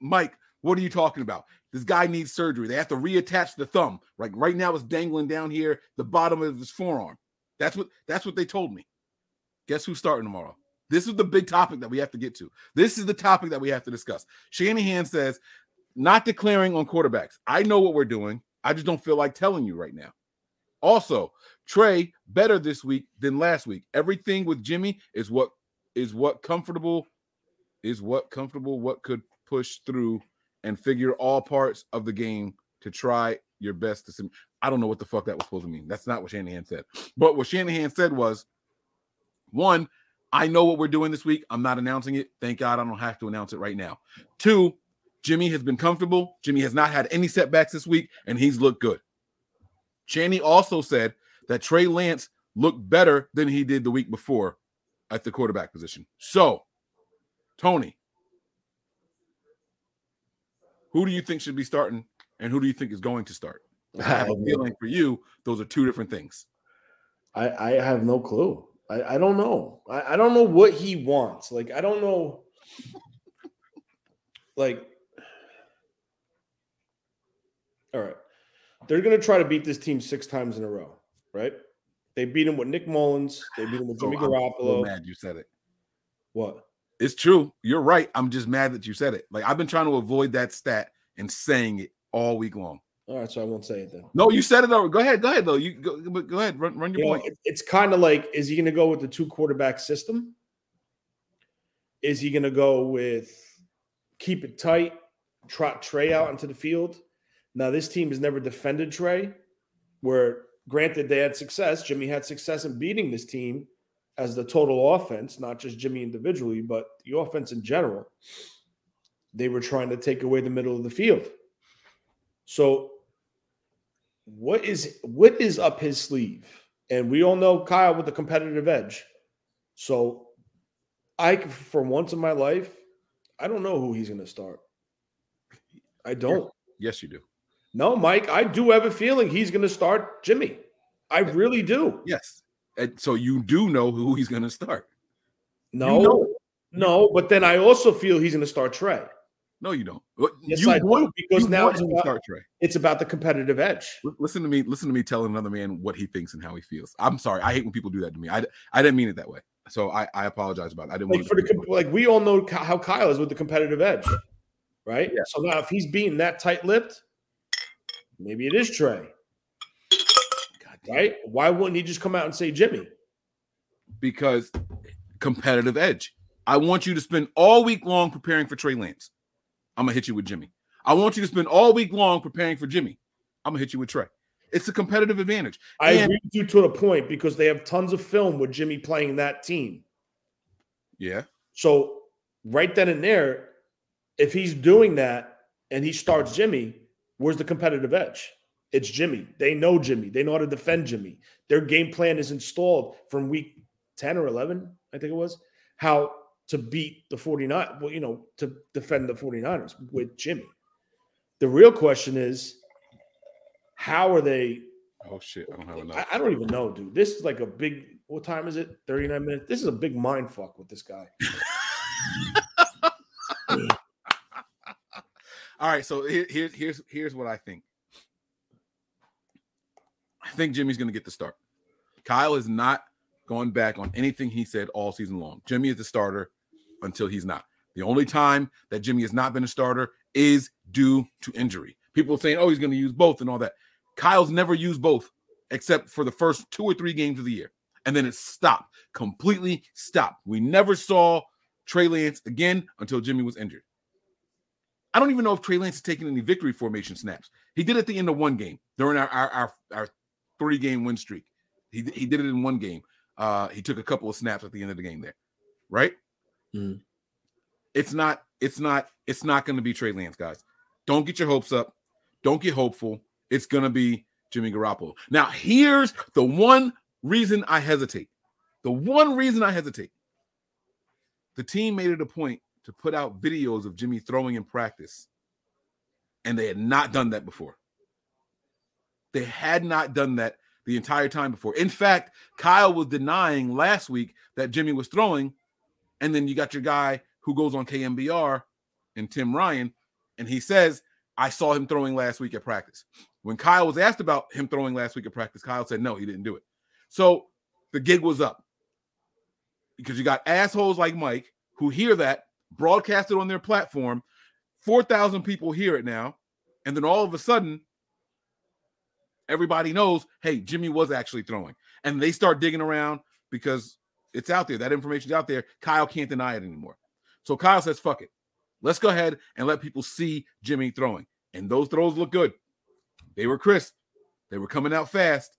S4: Mike, what are you talking about? This guy needs surgery. They have to reattach the thumb. Like right now, it's dangling down here, the bottom of his forearm. That's what that's what they told me. Guess who's starting tomorrow? This is the big topic that we have to get to. This is the topic that we have to discuss. Shanahan says, not declaring on quarterbacks. I know what we're doing. I just don't feel like telling you right now. Also, Trey better this week than last week. Everything with Jimmy is what is what comfortable is what comfortable what could push through and figure all parts of the game to try your best to sim- I don't know what the fuck that was supposed to mean. That's not what Shanahan said. But what Shanahan said was one, I know what we're doing this week. I'm not announcing it. Thank God I don't have to announce it right now. Two, Jimmy has been comfortable. Jimmy has not had any setbacks this week, and he's looked good. Chaney also said that Trey Lance looked better than he did the week before at the quarterback position. So, Tony, who do you think should be starting, and who do you think is going to start? I have a feeling for you, those are two different things.
S3: I, I have no clue. I, I don't know. I, I don't know what he wants. Like, I don't know. Like, all right. They're going to try to beat this team six times in a row, right? They beat him with Nick Mullens. They beat him with Jimmy
S4: So I'm so
S3: Garoppolo.
S4: mad you said it.
S3: What?
S4: It's true. You're right. I'm just mad that you said it. Like I've been trying to avoid that stat and saying it all week long.
S3: All right, so I won't say it then.
S4: No, you said it. Over. Go ahead. Go ahead though. You go. Go ahead. Run, run your
S3: You
S4: point.
S3: it- it's kind of like is he going to go with the two quarterback system? Is he going to go with keep it tight, trot Trey out into the field? Now, this team has never defended Trey, where granted they had success. Jimmy had success in beating this team as the total offense, not just Jimmy individually, but the offense in general. They were trying to take away the middle of the field. So what is what is up his sleeve? And we all know Kyle with the competitive edge. So I for once in my life, I don't know who he's gonna start. I don't.
S4: Yes, you do.
S3: No, Mike, I do have a feeling he's gonna start Jimmy. I really do.
S4: Yes. And so you do know who he's going to start.
S3: No,
S4: know
S3: no, but then I also feel he's gonna start Trey.
S4: No, you don't.
S3: Yes,
S4: you
S3: I do, because now it's about, it's about the competitive edge.
S4: Listen to me. Listen to me telling another man what he thinks and how he feels. I'm sorry. I hate when people do that to me. I, I didn't mean it that way. So I, I apologize about it. I didn't
S3: like
S4: want
S3: for
S4: to.
S3: the com- like we all know how Kyle is with the competitive edge, right?
S4: Yeah.
S3: So now if he's being that tight-lipped, maybe it is Trey,
S4: God damn.
S3: right? Why wouldn't he just come out and say Jimmy?
S4: because competitive edge. I want you to spend all week long preparing for Trey Lance. I'm gonna hit you with Jimmy. I want you to spend all week long preparing for Jimmy. I'm gonna hit you with Trey. It's a competitive advantage.
S3: I
S4: And-
S3: agree with you to a point because they have tons of film with Jimmy playing that team.
S4: Yeah.
S3: So right then and there, if he's doing that and he starts Jimmy, where's the competitive edge? It's Jimmy. They know Jimmy. They know how to defend Jimmy. Their game plan is installed from week 10 or 11, I think it was, how to beat the 49, well, you know, to defend the 49ers with Jimmy. The real question is, how are they?
S4: Oh shit. I don't have
S3: I,
S4: enough.
S3: I don't even know, dude. This is like a big, what time is it? 39 minutes. This is a big mind fuck with this guy.
S4: All right. So here, here, here's here's what I think. I think Jimmy's gonna get the start. Kyle is not going back on anything he said all season long. Jimmy is the starter until he's not. The only time that Jimmy has not been a starter is due to injury. People saying, "Oh, he's going to use both" and all that. Kyle's never used both except for the first two or three games of the year. And then it stopped, completely stopped. We never saw Trey Lance again until Jimmy was injured. I don't even know if Trey Lance has taken any victory formation snaps. He did it at the end of one game during our our, our, our three game win streak. He, he did it in one game. Uh, he took a couple of snaps at the end of the game there, right?
S3: Mhm.
S4: It's not, it's not, it's not going to be Trey Lance, guys. Don't get your hopes up. Don't get hopeful. It's going to be Jimmy Garoppolo. Now, here's the one reason I hesitate. The one reason I hesitate. The team made it a point to put out videos of Jimmy throwing in practice, and they had not done that before. They had not done that the entire time before. In fact, Kyle was denying last week that Jimmy was throwing, and then you got your guy who goes on KNBR and Tim Ryan, and he says, I saw him throwing last week at practice. When Kyle was asked about him throwing last week at practice, Kyle said no, he didn't do it. So the gig was up because you got assholes like Mike who hear that, broadcast it on their platform. 4,000 people hear it now. And then all of a sudden, everybody knows, hey, Jimmy was actually throwing. And they start digging around because it's out there. That information's out there. Kyle can't deny it anymore. So Kyle says, fuck it. Let's go ahead and let people see Jimmy throwing. And those throws look good. They were crisp. They were coming out fast.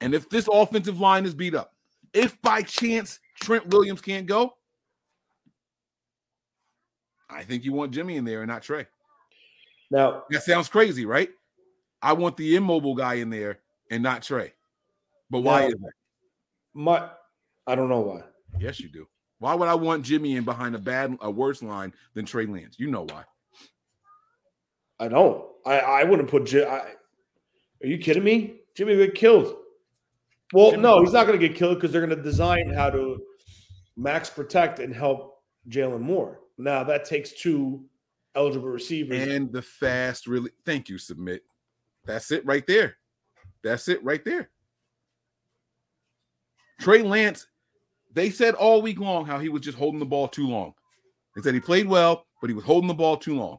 S4: And if this offensive line is beat up, if by chance Trent Williams can't go, I think you want Jimmy in there and not Trey.
S3: Now,
S4: That sounds crazy, right? I want the immobile guy in there and not Trey. But why
S3: Now-
S4: is that?
S3: my I don't know why.
S4: Yes, you do. Why would I want Jimmy in behind a bad, a worse line than Trey Lance? You know why?
S3: I don't. I I wouldn't put. Ji- I, are you kidding me? Jimmy would get killed. Well,
S4: Jimmy-
S3: no, he's not going to get killed because they're going to design how to max protect and help Jaylon Moore. Now that takes two eligible receivers.
S4: And the fast, really. Thank you, submit. That's it right there. That's it right there. Trey Lance, they said all week long how he was just holding the ball too long. They said he played well, but he was holding the ball too long.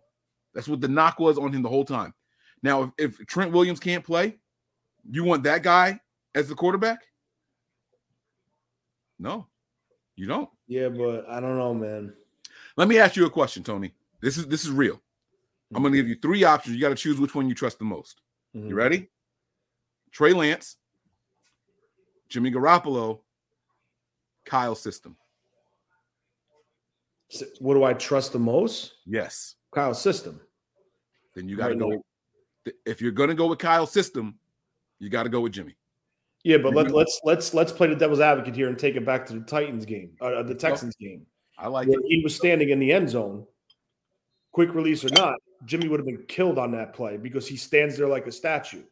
S4: That's what the knock was on him the whole time. Now, if, if Trent Williams can't play, you want that guy as the quarterback? No, you don't.
S3: yeah, but I don't know, man.
S4: Let me ask you a question, Tony. This is this is real. I'm going to give you three options. You got to choose which one you trust the most.
S3: Mhm.
S4: You ready? Trey Lance, Jimmy Garoppolo, Kyle System.
S3: S- What do I trust the most?
S4: Yes.
S3: Kyle system.
S4: Then you got to
S3: Right
S4: go. If you're going to go with Kyle system, you got to go with Jimmy.
S3: Yeah, but let,
S4: Mhm.
S3: let's let's let's play the devil's advocate here and take it back to the Titans game, uh, the Texans game.
S4: I like it.
S3: he was standing in the end zone, quick release or not, Jimmy would have been killed on that play because he stands there like a statue.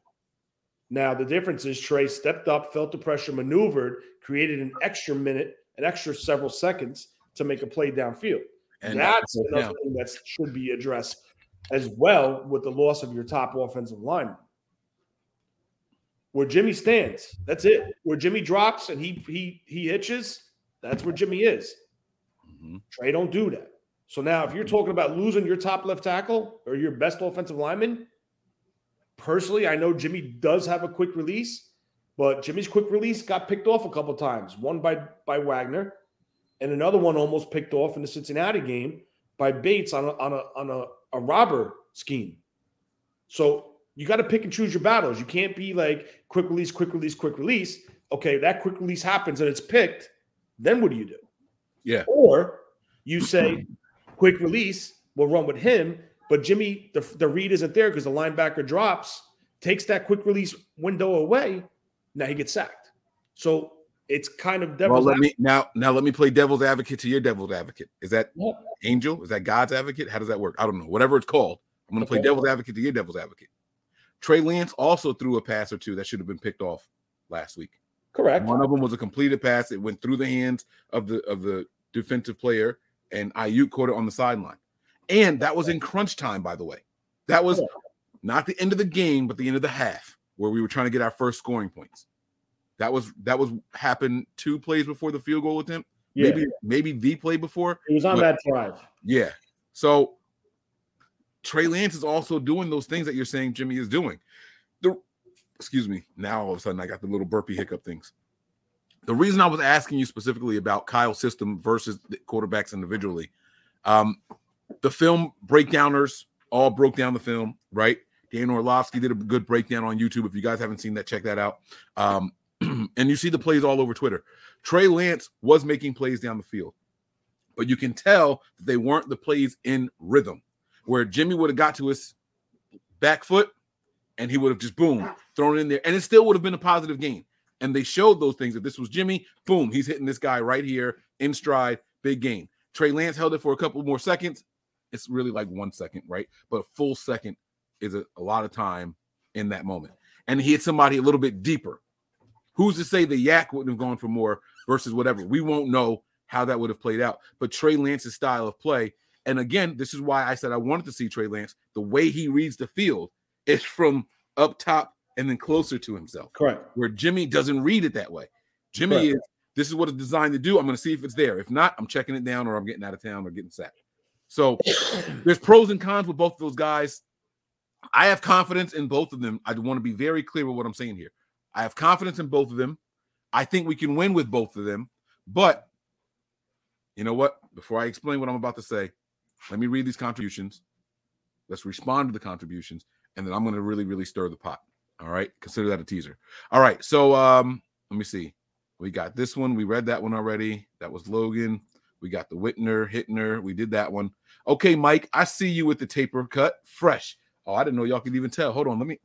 S3: Now the difference is Trey stepped up, felt the pressure, maneuvered, created an extra minute, an extra several seconds to make a play downfield.
S4: And
S3: That's
S4: fourth
S3: another
S4: down.
S3: thing that should be addressed as well with the loss of your top offensive lineman. Where Jimmy stands, that's it. Where Jimmy drops and he he he hitches, that's where Jimmy is.
S4: Mhm.
S3: Trey don't do that. So now, if you're talking about losing your top left tackle or your best offensive lineman, personally, I know Jimmy does have a quick release, but Jimmy's quick release got picked off a couple times. One by by Wagner, and another one almost picked off in the Cincinnati game by Bates on a on a on a, a robber scheme. So you got to pick and choose your battles. You can't be like quick release, quick release, quick release. Okay, that quick release happens and it's picked. Then what do you do?
S4: Yeah.
S3: Or you say, quick release, we'll run with him, but Jimmy, the, the read isn't there because the linebacker drops, takes that quick release window away. Now he gets sacked. So it's kind of
S4: Well,
S3: devil's
S4: let me now. Now let me play devil's advocate to your devil's advocate. Is that
S3: advocate.
S4: angel? Is that God's advocate? How does that work? I don't know. Whatever it's called, I'm going to play devil's advocate to your devil's advocate. Trey Lance also threw a pass or two that should have been picked off last week.
S3: Correct.
S4: One of them was a completed pass. It went through the hands of the of the defensive player, and Aiyuk caught it on the sideline. And that was in crunch time, by the way. That was not the end of the game, but the end of the half, where we were trying to get our first scoring points. That was that was happened two plays before the field goal attempt.
S3: Yeah.
S4: Maybe maybe the play before.
S3: It was on that drive.
S4: Yeah. So Trey Lance is also doing those things that you're saying Jimmy is doing. The excuse me. Now all of a sudden I got the little burpee hiccup things. The reason I was asking you specifically about Kyle's system versus the quarterbacks individually, um, the film breakdowners all broke down the film, right? Dan Orlovsky did a good breakdown on YouTube. If you guys haven't seen that, check that out. Um, and you see the plays all over Twitter. Trey Lance was making plays down the field, but you can tell that they weren't the plays in rhythm. Where Jimmy would have got to his back foot and he would have just boom thrown in there, and it still would have been a positive game. And they showed those things. If this was Jimmy, boom, he's hitting this guy right here in stride, big game. Trey Lance held it for a couple more seconds. It's really like one second, right? But a full second is a, a lot of time in that moment. And he hit somebody a little bit deeper. Who's to say the YAC wouldn't have gone for more versus whatever? We won't know how that would have played out. But Trey Lance's style of play, and again, this is why I said I wanted to see Trey Lance. The way he reads the field is from up top and then closer to himself.
S3: Correct.
S4: Where Jimmy doesn't read it that way. Jimmy
S3: Correct.
S4: is this is what it's designed to do. I'm going to see if it's there. If not, I'm checking it down or I'm getting out of town or getting sacked. So there's pros and cons with both of those guys. I have confidence in both of them. I want to be very clear with what I'm saying here. I have confidence in both of them. I think we can win with both of them. But you know what? Before I explain what I'm about to say, let me read these contributions. Let's respond to the contributions, and then I'm going to really, really stir the pot. All right. Consider that a teaser. All right. So um, let me see. We got this one. We read that one already. That was Logan. We got the Whitner, Hittner. We did that one. Okay, Mike, I see you with the taper cut. Fresh. Oh, I didn't know y'all could even tell. Hold on. Let me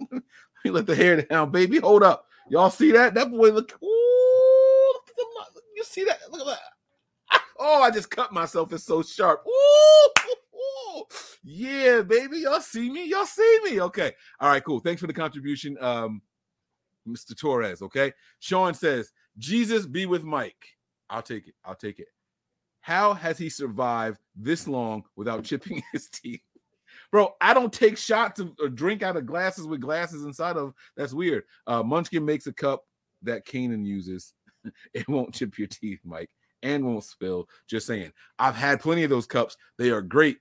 S4: let me let the hair down, baby. Hold up. Y'all see that? That boy look. Ooh, look at the you see that? Look at that. Oh, I just cut myself. It's so sharp. Ooh, ooh. yeah, baby. Y'all see me? Y'all see me? Okay. All right, cool. Thanks for the contribution, um, Mr. Torres. Okay. Sean says, Jesus be with Mike. I'll take it. I'll take it. How has he survived this long without chipping his teeth? Bro, I don't take shots of, or drink out of glasses with glasses inside of. That's weird. Uh, Munchkin makes a cup that Kanan uses. it won't chip your teeth, Mike, and won't spill. Just saying. I've had plenty of those cups. They are great.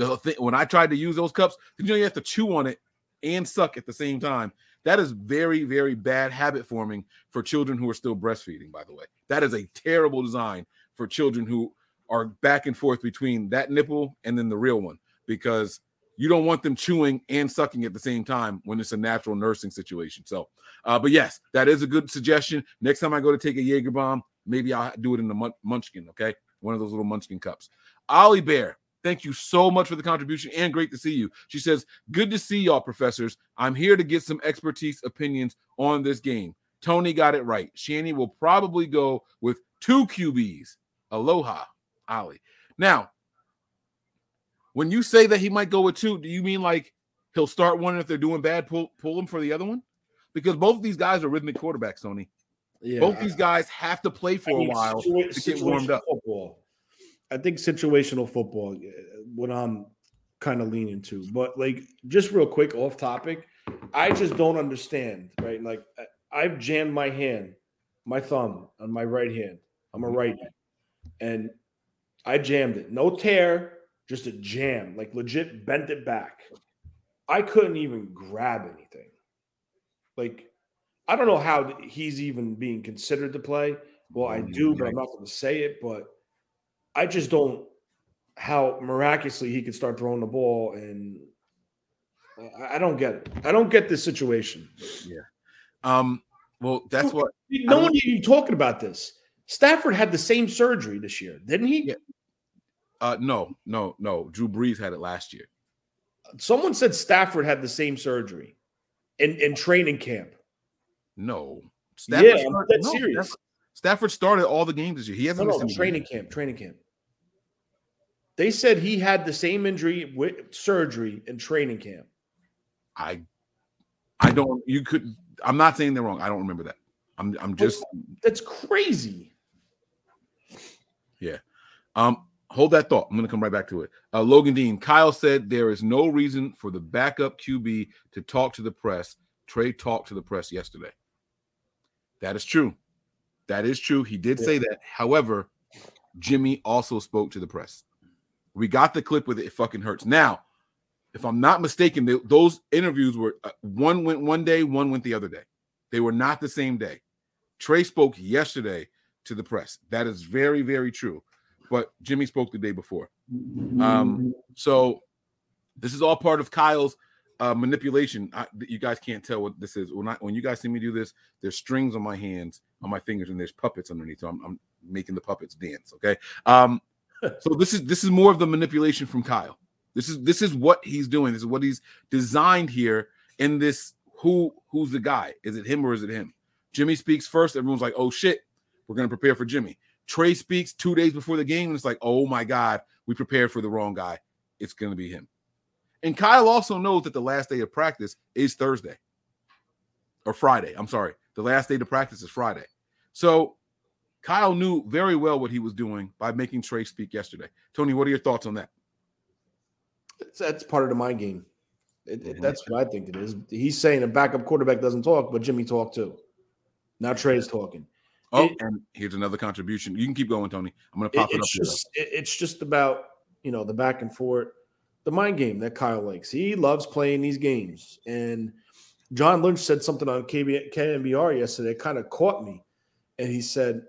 S4: The thing when I tried to use those cups, you know you have to chew on it and suck at the same time. That is very, very bad habit forming for children who are still breastfeeding, by the way. That is a terrible design for children who are back and forth between that nipple and then the real one because you don't want them chewing and sucking at the same time when it's a natural nursing situation. So, uh, but yes, that is a good suggestion. Next time I go to take a Jaeger bomb, maybe I'll do it in the munchkin, okay? One of those little munchkin cups. Ollie Bear, thank you so much for the contribution and great to see you. She says, Good to see y'all, professors. I'm here to get some expertise opinions on this game. Tony got it right. Shanny will probably go with two QBs. Aloha, Ali. Now, when you say that he might go with two, do you mean like he'll start one and if they're doing bad, pull pull him for the other one? Because both of these guys are rhythmic quarterbacks, Tony.
S3: Yeah.
S4: Both these guys have to play for
S3: I
S4: a
S3: mean,
S4: while
S3: situa-
S4: to get warmed up.
S3: Football. I think situational football, uh, what I'm kind of leaning to. But like, just real quick, off topic, I just don't understand, right? Like, I've jammed my hand, my thumb on my right hand. I'm a
S4: Mhm.
S3: right hand, and I jammed it. No tear, just a jam, like legit bent it back. I couldn't even grab anything. Like, I don't know how he's even being considered to play. Well, I do, but I'm not going to say it. But I just don't how miraculously he could start throwing the ball, and I I don't get it. I don't get this situation. Yeah.
S4: Um, well, that's what
S3: No one even talking about this. Stafford had the same surgery this year, didn't he?
S4: Yeah. uh no, no, no. Drew Brees had it last year.
S3: Someone said Stafford had the same surgery in, in training camp.
S4: No.
S3: Yeah, I'm dead
S4: no,
S3: serious.
S4: Stafford, started all the games this year. He hasn't
S3: no,
S4: missed any
S3: training
S4: games.
S3: camp, training camp. They said he had the same injury with surgery in training camp.
S4: I I don't you could I'm not saying they're wrong. I don't remember that. I'm I'm just
S3: That's crazy. Yeah.
S4: Um, hold that thought. I'm going to come right back to it. Uh, Logan Dean, Kyle said there is no reason for the backup QB to talk to the press. Trey talked to the press yesterday. That is true. That is true. He did say that. However, Jimmy also spoke to the press. We got the clip with it. It fucking hurts. Now, if I'm not mistaken, they, those interviews were uh, one went one day, one went the other day. They were not the same day. Trey spoke yesterday to the press. That is very, very true. But Jimmy spoke the day before. Um, so this is all part of Kyle's uh, manipulation. I, you guys can't tell what this is. When I when you guys see me do this, there's strings on my hands, on my fingers, and there's puppets underneath. So I'm, I'm making the puppets dance. Okay. Um, so this is this is more of the manipulation from Kyle. This is this is what he's doing. This is what he's designed here in this. Who who's the guy? Is it him or is it him? Jimmy speaks first. Everyone's like, "Oh shit, we're gonna prepare for Jimmy." Trey speaks two days before the game, and it's like, "Oh my god, we prepared for the wrong guy. It's gonna be him." And Kyle also knows that the last day of practice is Thursday or Friday. I'm sorry, the last day to practice is Friday. So Kyle knew very well what he was doing by making Trey speak yesterday. Tony, what are your thoughts on that?
S3: It's, that's part of the mind game. It, it, that's what I think it is. He's saying a backup quarterback doesn't talk, but Jimmy talked too. Now Trey's talking.
S4: Oh,
S3: It-
S4: and here's another contribution. You can keep going, Tony. I'm going to pop
S3: It-
S4: it, up
S3: it's
S4: here.
S3: just it- it's just about you know the back and forth, the mind game that Kyle likes. He loves playing these games, and John Lynch said something on KB, KNBR yesterday, kind of caught me, and he said,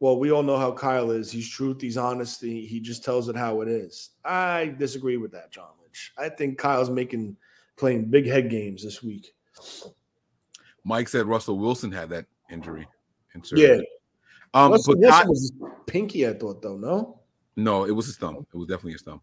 S3: "Well, we all know how Kyle is. He's truth. He's honesty. He just tells it how it is." I disagree with that, John Lynch. I think Kyle's making playing big head games this week.
S4: Mike said Russell Wilson had that injury. in
S3: Yeah.
S4: Um,
S3: Russell
S4: but
S3: Wilson
S4: Ky-
S3: was pinky. I thought though, no.
S4: no, it was his thumb. It was definitely his thumb.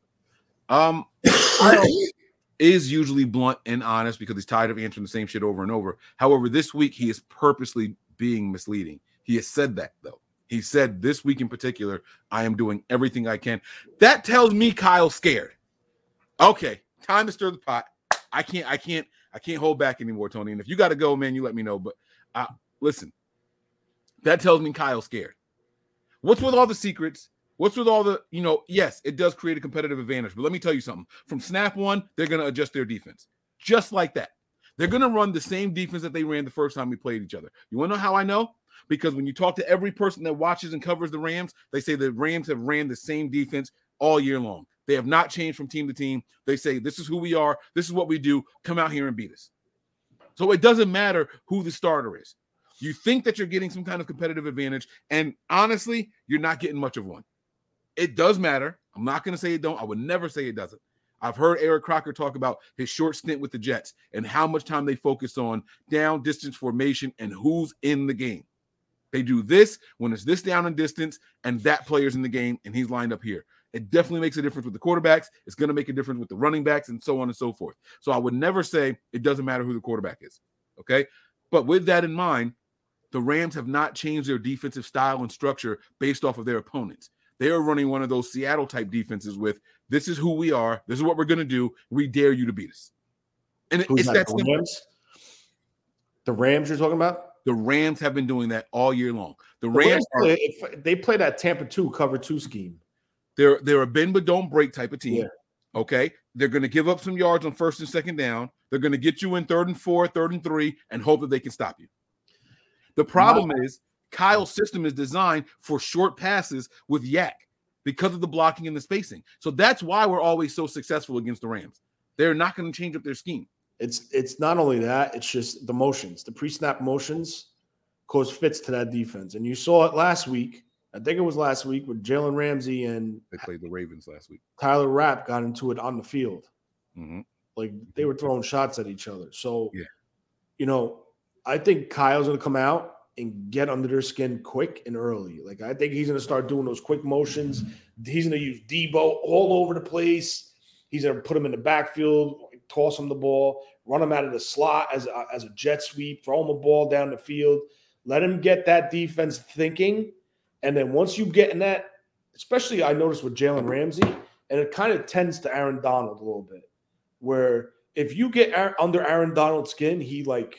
S4: Um, is usually blunt and honest because he's tired of answering the same shit over and over. However, this week he is purposely being misleading. He has said that though. He said this week in particular, I am doing everything I can. That tells me Kyle's scared. Okay, time to stir the pot. I can't, I can't, I can't hold back anymore, Tony. And if you got to go, man, you let me know. But uh, listen, that tells me Kyle's scared. What's with all the secrets? What's with all the, you know, yes, it does create a competitive advantage. But let me tell you something. From snap one, they're going to adjust their defense just like that. They're going to run the same defense that they ran the first time we played each other. You want to know how I know? Because when you talk to every person that watches and covers the Rams, they say the Rams have ran the same defense all year long. They have not changed from team to team. They say, This is who we are. This is what we do. Come out here and beat us. So it doesn't matter who the starter is. You think that you're getting some kind of competitive advantage, and honestly, you're not getting much of one. It does matter. I'm not going to say it don't. I would never say it doesn't. I've heard Eric Crocker talk about his short stint with the Jets and how much time they focus on down distance formation and who's in the game. They do this when it's this down in distance and that player's in the game and he's lined up here. It definitely makes a difference with the quarterbacks. It's going to make a difference with the running backs and so on and so forth. So I would never say it doesn't matter who the quarterback is. Okay. But with that in mind, the Rams have not changed their defensive style and structure based off of their opponents. They are running one of those Seattle type defenses with this is who we are, this is what we're going to do. We dare you to beat us. And
S3: Who's
S4: it's
S3: that?
S4: that
S3: The. Rams. The Rams you're talking about?
S4: The Rams have been doing that all year long. The
S3: The
S4: Rams
S3: Rams
S4: are
S3: they play that Tampa two cover two scheme.
S4: they're they're a bend but don't break type of team.
S3: Yeah.
S4: Okay. They're going to give up some yards on first and second down. They're going to get you in third and four, third and three, and hope that they can stop you. The problem is Kyle's system is designed for short passes with YAC because of the blocking and the spacing. So that's why we're always so successful against the Rams. They're not going to change up their scheme.
S3: It's it's not only that, it's just the motions, the pre-snap motions cause fits to that defense. And you saw it last week. I think it was last week with Jalen Ramsey and
S4: They played the Ravens last week.
S3: Taylor Rapp got into it on the field.
S4: Mhm.
S3: Like they were throwing shots at each other. So,
S4: Yeah.
S3: you know, I think Kyle's going to come out and get under their skin quick and early. Like I think he's going to start doing those quick motions. He's going to use Deebo all over the place. He's going to put him in the backfield, toss him the ball, run him out of the slot as a, as a jet sweep, throw him a ball down the field. Let him get that defense thinking, and then once you get in that, especially I noticed with Jalen Ramsey, and it kind of tends to Aaron Donald a little bit, where if you get under Aaron Donald's skin, he like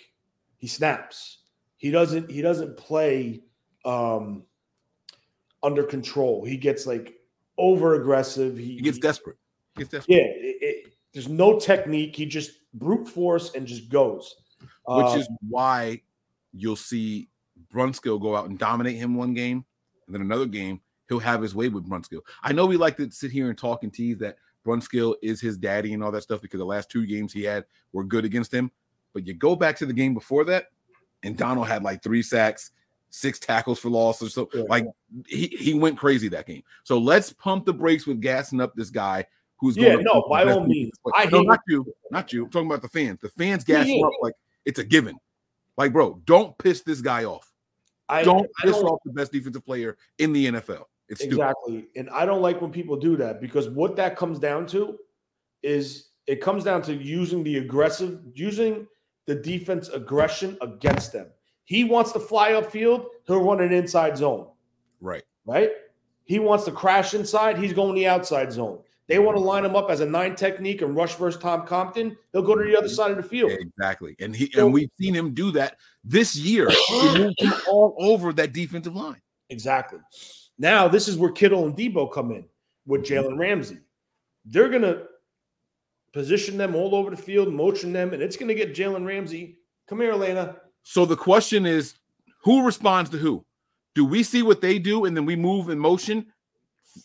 S3: he snaps. He doesn't he doesn't play um under control. He gets like over aggressive. He,
S4: He gets desperate. He gets desperate.
S3: yeah. It, it, there's no technique. He just brute force and just goes.
S4: which
S3: Uh,
S4: is why you'll see Brunskill go out and dominate him one game, and then another game he'll have his way with Brunskill. I know we like to sit here and talk and tease that Brunskill is his daddy and all that stuff because the last two games he had were good against him. But you go back to the game before that, and Donald had like three sacks, six tackles for loss or so.
S3: Yeah.
S4: Like he, he went crazy that game. So let's pump the brakes with gassing up this guy who's
S3: Yeah,
S4: going
S3: no, by all means. I
S4: no,
S3: hate-
S4: not you, not you. I'm talking about the fans. The fans
S3: Yeah,
S4: gas
S3: yeah.
S4: up like it's a given. Like, bro, don't piss this guy off.
S3: I
S4: don't
S3: I
S4: piss off the best defensive player in the NFL. It's stupid.
S3: Exactly. And I don't like when people do that because what that comes down to is it comes down to using the aggressive, using the defense aggression against them. He wants to fly upfield, he'll run an inside zone,
S4: Right.
S3: right? He wants to crash inside, he's going the outside zone. They want to line him up as a nine technique and rush versus Tom Compton, he'll go to the other mm-hmm. side of the field.
S4: Exactly. And he and we've seen him do that this year. He moved him all over that defensive line.
S3: Exactly. Now, this is where Kittle and Deebo come in with mm-hmm. Jalen Ramsey. They're going to position them all over the field, motion them, and it's going to get Jalen Ramsey. Come here, Elena.
S4: So the question is, who responds to who? Do we see what they do and then we move in motion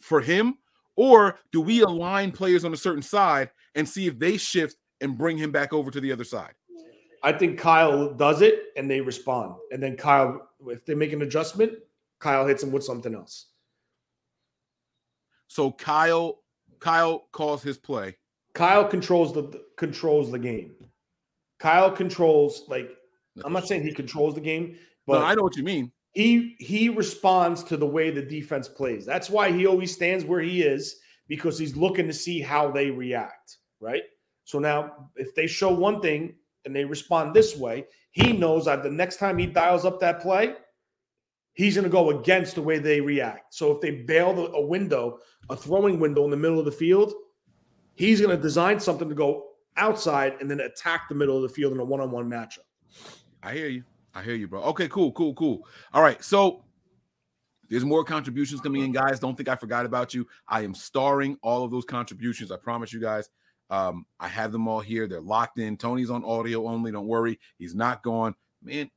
S4: for him, or do we align players on a certain side and see if they shift and bring him back over to the other side?
S3: I think Kyle does it and they respond. And then Kyle, if they make an adjustment, Kyle hits him with something else.
S4: So Kyle, Kyle calls his play.
S3: Kyle controls the controls the game. Kyle controls like I'm not saying he controls the game, but
S4: no, I know what you mean.
S3: he he responds to the way the defense plays. That's why he always stands where he is because he's looking to see how they react, right? So now if they show one thing and they respond this way, he knows that the next time he dials up that play, he's going to go against the way they react. So if they bail the, a window, a throwing window in the middle of the field, he's going to design something to go outside and then attack the middle of the field in a one-on-one matchup.
S4: I hear you. I hear you, bro. Okay, cool, cool, cool. All right, so there's more contributions coming in, guys. Don't think I forgot about you. I am starring all of those contributions. I promise you guys. Um, I have them all here. They're locked in. Tony's on audio only. Don't worry, he's not gone. Man,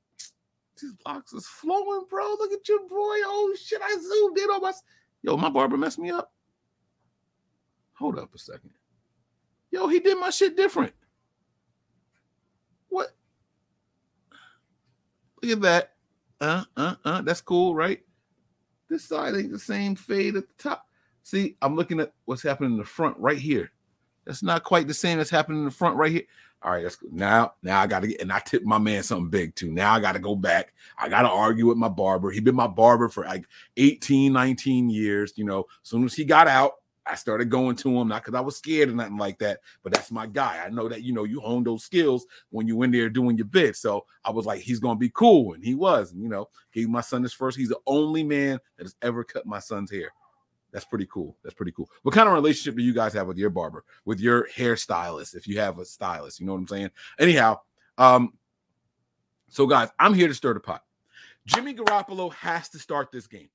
S4: these blocks is flowing, bro. Look at your boy. Oh shit, I zoomed in on my. Yo, my barber messed me up. Hold up a second. Yo, he did my shit different. What? Look at that. Uh, uh, uh. That's cool, right? This side ain't the same fade at the top. See, I'm looking at what's happening in the front right here. That's not quite the same that's happening in the front right here. All right, that's good. Now, now I gotta get and I tipped my man something big too. Now I gotta go back. I gotta argue with my barber. He been my barber for like 18, 19 years. You know, as soon as he got out, I started going to him, not because I was scared or nothing like that, but that's my guy. I know that you know you hone those skills when you in there doing your bit. So I was like, he's gonna be cool, and he was. And you know, gave my son his first. He's the only man that has ever cut my son's hair. That's pretty cool. That's pretty cool. What kind of relationship do you guys have with your barber, with your hairstylist, if you have a stylist? You know what I'm saying? Anyhow, um, so guys, I'm here to stir the pot. Jimmy Garoppolo has to start this game.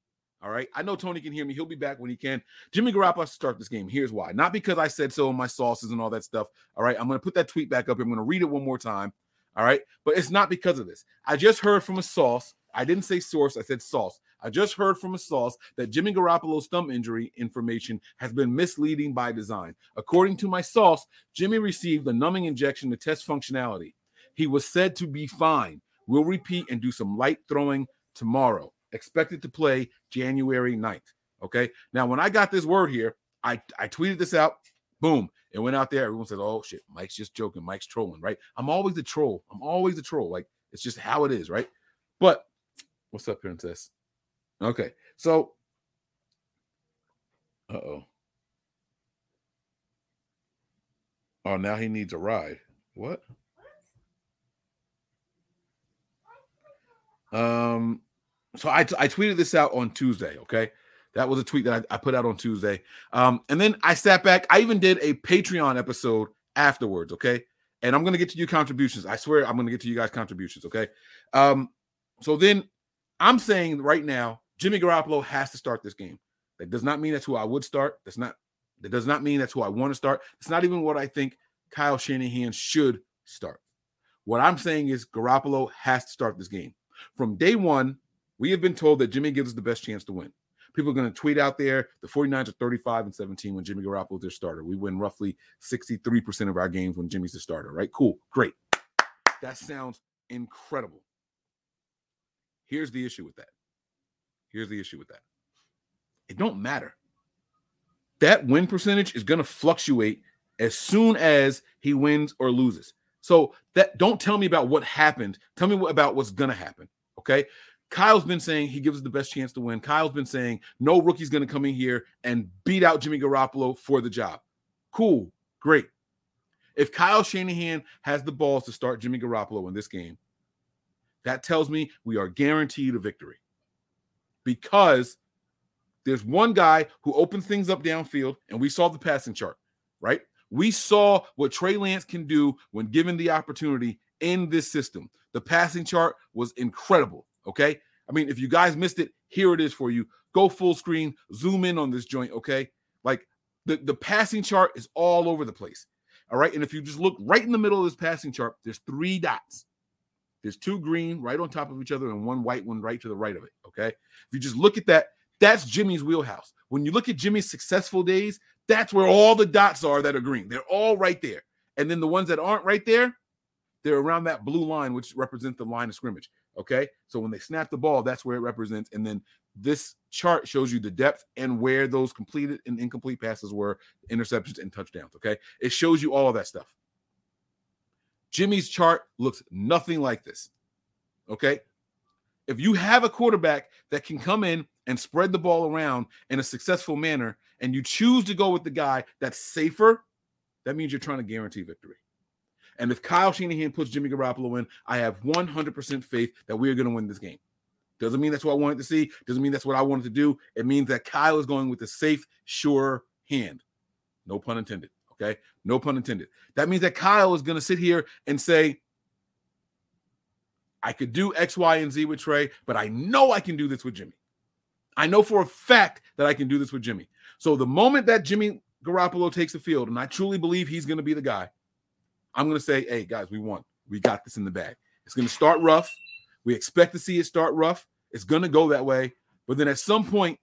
S4: All right. I know Tony can hear me. He'll be back when he can. Jimmy Garoppolo start this game. Here's why. Not because I said so in my sauces and all that stuff. All right. I'm going to put that tweet back up. I'm going to read it one more time. All right. But it's not because of this. I just heard from a sauce. I didn't say source. I said sauce. I just heard from a source that Jimmy Garoppolo's thumb injury information has been misleading by design. According to my source, Jimmy received a numbing injection to test functionality. He was said to be fine. We'll repeat and do some light throwing tomorrow. Expected to play January 9th. Okay. Now, when I got this word here, I, I tweeted this out. Boom. It went out there. Everyone said, oh, shit. Mike's just joking. Mike's trolling, right? I'm always the troll. I'm always the troll. Like, it's just how it is, right? But what's up, Princess? Okay. So, uh oh. Oh, now he needs a ride. What? Um, so I, I tweeted this out on Tuesday. Okay. That was a tweet that I, I put out on Tuesday. Um, and then I sat back. I even did a Patreon episode afterwards. Okay. And I'm going to get to you contributions. I swear I'm going to get to you guys contributions. Okay. Um, so then I'm saying right now, Jimmy Garoppolo has to start this game. That does not mean that's who I would start. That's not, that does not mean that's who I want to start. It's not even what I think Kyle Shanahan should start. What I'm saying is Garoppolo has to start this game. From day one, we have been told that Jimmy gives us the best chance to win. People are going to tweet out there the 49ers are 35 and 17 when Jimmy Garoppolo is their starter. We win roughly 63% of our games when Jimmy's the starter, right? Cool. Great. That sounds incredible. Here's the issue with that. Here's the issue with that. It don't matter. That win percentage is going to fluctuate as soon as he wins or loses. So that don't tell me about what happened. Tell me about what's going to happen. Okay. Kyle's been saying he gives us the best chance to win. Kyle's been saying no rookie's going to come in here and beat out Jimmy Garoppolo for the job. Cool. Great. If Kyle Shanahan has the balls to start Jimmy Garoppolo in this game, that tells me we are guaranteed a victory because there's one guy who opens things up downfield, and we saw the passing chart, right? We saw what Trey Lance can do when given the opportunity in this system. The passing chart was incredible. Okay. I mean, if you guys missed it, here it is for you. Go full screen, zoom in on this joint. Okay. Like the, the passing chart is all over the place. All right. And if you just look right in the middle of this passing chart, there's three dots. There's two green right on top of each other and one white one right to the right of it. Okay. If you just look at that, that's Jimmy's wheelhouse. When you look at Jimmy's successful days, that's where all the dots are that are green. They're all right there. And then the ones that aren't right there, they're around that blue line, which represents the line of scrimmage. Okay. So when they snap the ball, that's where it represents. And then this chart shows you the depth and where those completed and incomplete passes were, interceptions and touchdowns. Okay. It shows you all of that stuff. Jimmy's chart looks nothing like this. Okay. If you have a quarterback that can come in and spread the ball around in a successful manner, and you choose to go with the guy that's safer, that means you're trying to guarantee victory. And if Kyle Shanahan puts Jimmy Garoppolo in, I have 100% faith that we are going to win this game. Doesn't mean that's what I wanted to see. Doesn't mean that's what I wanted to do. It means that Kyle is going with the safe, sure hand. No pun intended. Okay. No pun intended. That means that Kyle is going to sit here and say, I could do X, Y, and Z with Trey, but I know I can do this with Jimmy. I know for a fact that I can do this with Jimmy. So the moment that Jimmy Garoppolo takes the field, and I truly believe he's going to be the guy, I'm going to say, hey, guys, we won. We got this in the bag. It's going to start rough. We expect to see it start rough. It's going to go that way. But then at some point,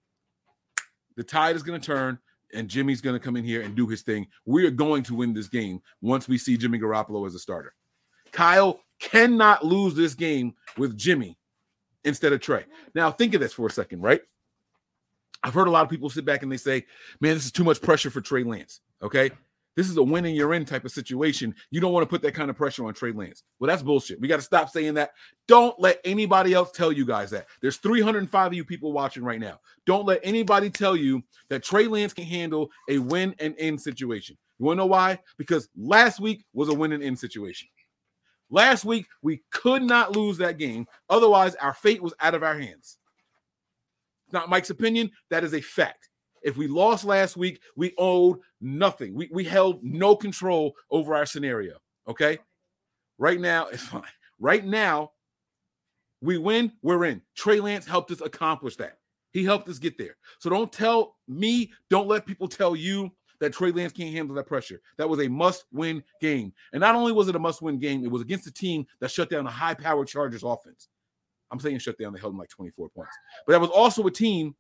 S4: the tide is going to turn and Jimmy's going to come in here and do his thing. We are going to win this game once we see Jimmy Garoppolo as a starter. Kyle cannot lose this game with Jimmy instead of Trey. Now, think of this for a second, right? I've heard a lot of people sit back and they say, man, this is too much pressure for Trey Lance. Okay. This is a win and you're in type of situation. You don't want to put that kind of pressure on Trey Lance. Well, that's bullshit. We got to stop saying that. Don't let anybody else tell you guys that. There's 305 of you people watching right now. Don't let anybody tell you that Trey Lance can handle a win and end situation. You want to know why? Because last week was a win and end situation. Last week, we could not lose that game. Otherwise, our fate was out of our hands not Mike's opinion. That is a fact. If we lost last week, we owed nothing. We, we held no control over our scenario. Okay. Right now, it's fine. Right now, we win, we're in. Trey Lance helped us accomplish that. He helped us get there. So don't tell me, don't let people tell you that Trey Lance can't handle that pressure. That was a must win game. And not only was it a must win game, it was against a team that shut down a high powered Chargers offense. I'm saying shut down. They held them like 24 points. But that was also a team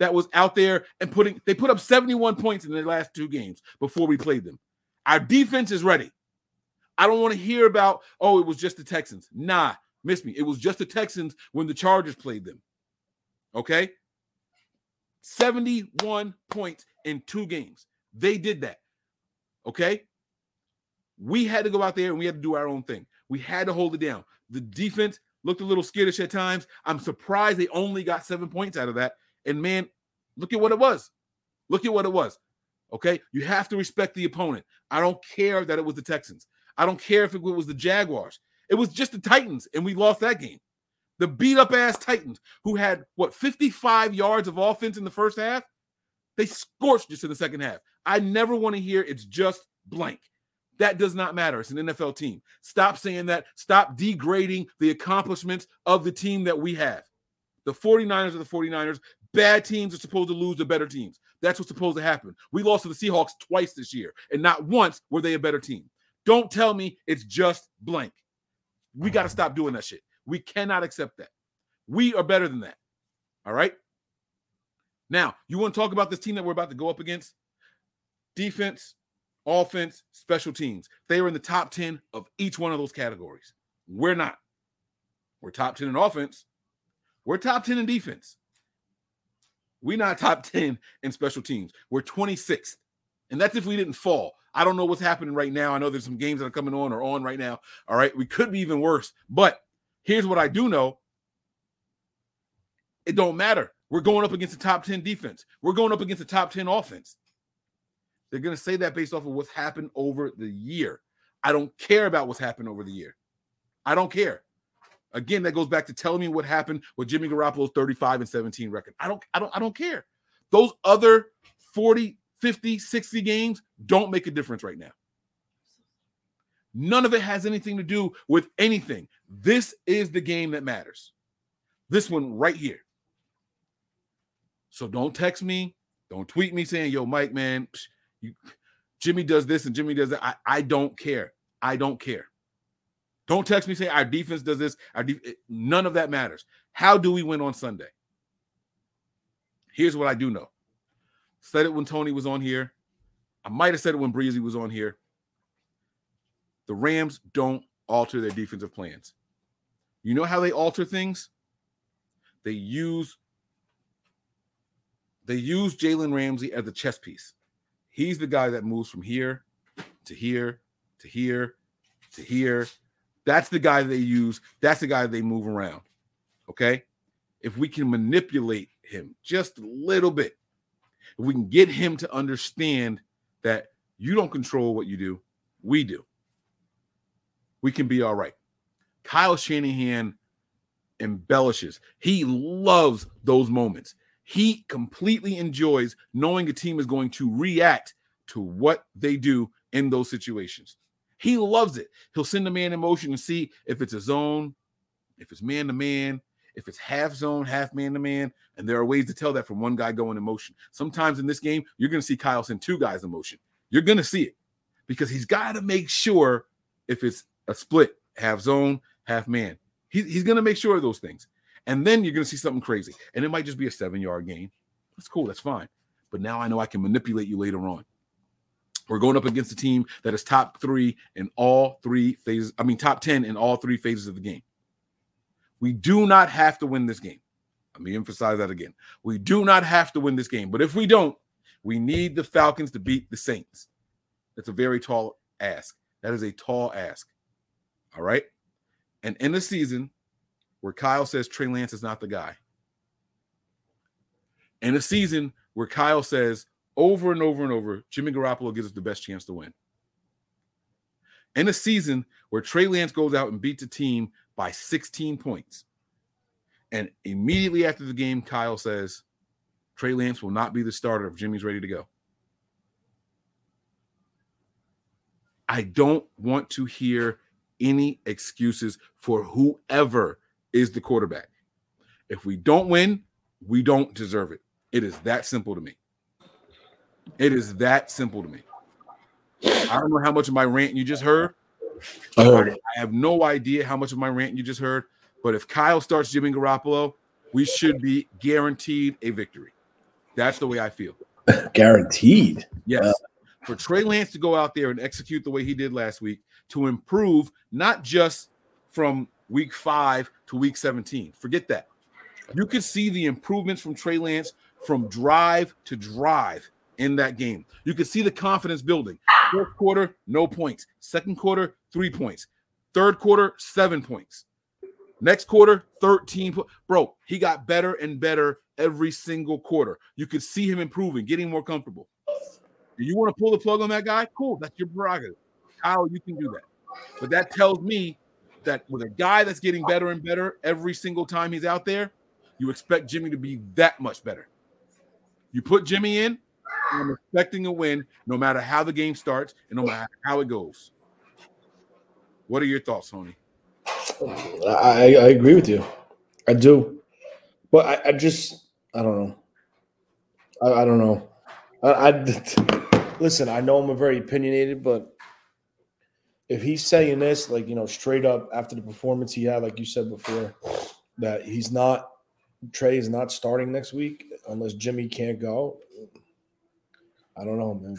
S4: that was out there and putting they put up 71 points in their last two games before we played them. Our defense is ready. I don't want to hear about, oh, it was just the Texans. Nah, miss me. It was just the Texans when the Chargers played them. Okay? 71 points in two games. They did that. Okay? We had to go out there and we had to do our own thing. We had to hold it down. The defense looked a little skittish at times. I'm surprised they only got seven points out of that. And man, look at what it was. Look at what it was. Okay. You have to respect the opponent. I don't care that it was the Texans. I don't care if it was the Jaguars. It was just the Titans, and we lost that game. The beat up ass Titans, who had what 55 yards of offense in the first half, they scorched us in the second half. I never want to hear it's just blank. That does not matter. It's an NFL team. Stop saying that. Stop degrading the accomplishments of the team that we have. The 49ers are the 49ers. Bad teams are supposed to lose to better teams. That's what's supposed to happen. We lost to the Seahawks twice this year, and not once were they a better team. Don't tell me it's just blank. We got to stop doing that shit. We cannot accept that. We are better than that. All right. Now, you want to talk about this team that we're about to go up against? Defense, offense, special teams. They were in the top 10 of each one of those categories. We're not. We're top 10 in offense. We're top 10 in defense. We're not top 10 in special teams. We're 26th. And that's if we didn't fall. I don't know what's happening right now. I know there's some games that are coming on or on right now. All right. We could be even worse. But here's what I do know it don't matter. We're going up against the top 10 defense. We're going up against the top 10 offense. They're going to say that based off of what's happened over the year. I don't care about what's happened over the year. I don't care. Again, that goes back to telling me what happened with Jimmy Garoppolo's 35 and 17 record. I don't I don't I don't care. Those other 40, 50, 60 games don't make a difference right now. None of it has anything to do with anything. This is the game that matters. This one right here. So don't text me, don't tweet me saying, "Yo, Mike, man, you, Jimmy does this and Jimmy does that." I, I don't care. I don't care. Don't text me saying our defense does this. Our def- none of that matters. How do we win on Sunday? Here's what I do know. Said it when Tony was on here. I might have said it when Breezy was on here. The Rams don't alter their defensive plans. You know how they alter things? They use they use Jalen Ramsey as a chess piece. He's the guy that moves from here to here to here to here. That's the guy they use. That's the guy they move around. Okay. If we can manipulate him just a little bit, if we can get him to understand that you don't control what you do, we do, we can be all right. Kyle Shanahan embellishes. He loves those moments. He completely enjoys knowing a team is going to react to what they do in those situations. He loves it. He'll send a man in motion and see if it's a zone, if it's man to man, if it's half zone, half man to man. And there are ways to tell that from one guy going in motion. Sometimes in this game, you're going to see Kyle send two guys in motion. You're going to see it because he's got to make sure if it's a split, half zone, half man. He, he's going to make sure of those things. And then you're going to see something crazy. And it might just be a seven yard gain. That's cool. That's fine. But now I know I can manipulate you later on. We're going up against a team that is top three in all three phases. I mean, top 10 in all three phases of the game. We do not have to win this game. Let me emphasize that again. We do not have to win this game. But if we don't, we need the Falcons to beat the Saints. That's a very tall ask. That is a tall ask. All right. And in the season, where Kyle says Trey Lance is not the guy. In a season where Kyle says over and over and over, Jimmy Garoppolo gives us the best chance to win. In a season where Trey Lance goes out and beats a team by 16 points. And immediately after the game, Kyle says, Trey Lance will not be the starter if Jimmy's ready to go. I don't want to hear any excuses for whoever is the quarterback. If we don't win, we don't deserve it. It is that simple to me. It is that simple to me. I don't know how much of my rant you just heard.
S3: I heard it.
S4: I have no idea how much of my rant you just heard. But if Kyle starts Jimmy Garoppolo, we should be guaranteed a victory. That's the way I feel.
S3: Guaranteed.
S4: Yes. Uh, For Trey Lance to go out there and execute the way he did last week to improve, not just from week five to week 17. Forget that. You could see the improvements from Trey Lance from drive to drive in that game. You could see the confidence building. Fourth quarter, no points. Second quarter, three points. Third quarter, seven points. Next quarter, 13. Po- Bro, he got better and better every single quarter. You could see him improving, getting more comfortable. You want to pull the plug on that guy? Cool, that's your prerogative. Kyle, you can do that. But that tells me that with a guy that's getting better and better every single time he's out there, you expect Jimmy to be that much better. You put Jimmy in, I'm expecting a win no matter how the game starts and no matter how it goes. What are your thoughts, Tony?
S3: I, I agree with you. I do. But I, I just, I don't know. I, I don't know. I, I listen. I know I'm a very opinionated, but if he's saying this, like you know, straight up after the performance he had, like you said before, that he's not Trey is not starting next week unless Jimmy can't go. I don't know, man.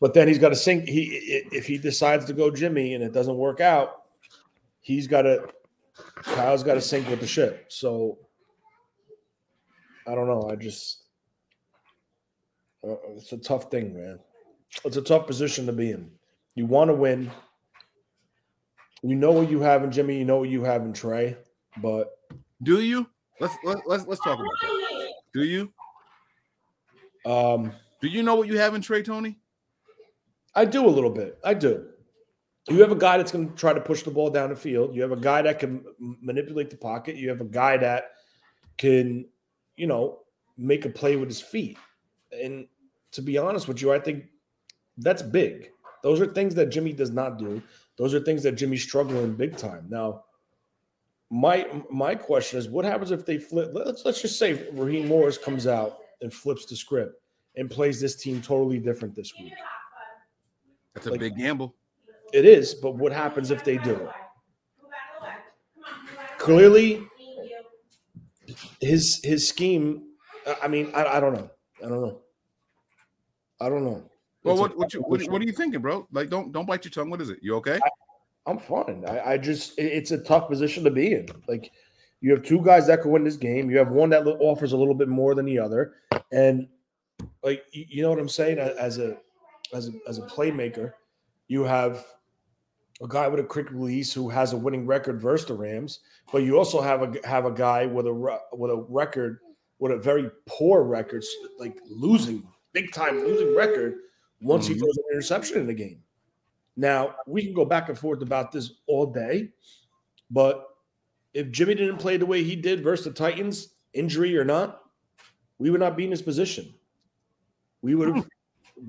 S3: But then he's got to sink. He if he decides to go Jimmy and it doesn't work out, he's got to Kyle's got to sink with the ship. So I don't know. I just uh, it's a tough thing, man. It's a tough position to be in. You want to win. You know what you have in Jimmy. You know what you have in Trey. But
S4: Do you? Let's let, let's let's talk about that. Do you?
S3: Um,
S4: Do you know what you have in Trey Tony?
S3: I do a little bit. I do. You have a guy that's going to try to push the ball down the field. You have a guy that can manipulate the pocket. You have a guy that can, you know, make a play with his feet. And to be honest with you, I think that's big. Those are things that Jimmy does not do. Those are things that Jimmy's struggling big time. Now, my my question is, what happens if they flip? Let's let's just say Raheem Morris comes out and flips the script and plays this team totally different this week.
S4: That's a
S3: Like-
S4: big gamble.
S3: It is, but what happens if they do it? Clearly, his his scheme. I- I mean, I, I don't know. I don't know. I don't know.
S4: Well, what what, you, what what are you thinking, bro? Like, don't don't bite your tongue. What is it? You okay?
S3: I'm fine. I, I just it- it's a tough position to be in. Like you have two guys that can win this game. You have one that offers a little bit more than the other, and like you know what I'm saying. As a as a as a playmaker, you have a guy with a quick release who has a winning record versus the Rams, but you also have a have a guy with a with a record with a very poor record, like losing big time losing record once he
S4: Mhm.
S3: throws an interception in the game. Now we can go back and forth about this all day, but if Jimmy didn't play the way he did versus the Titans, injury or not, we would not be in this position. We would hmm. have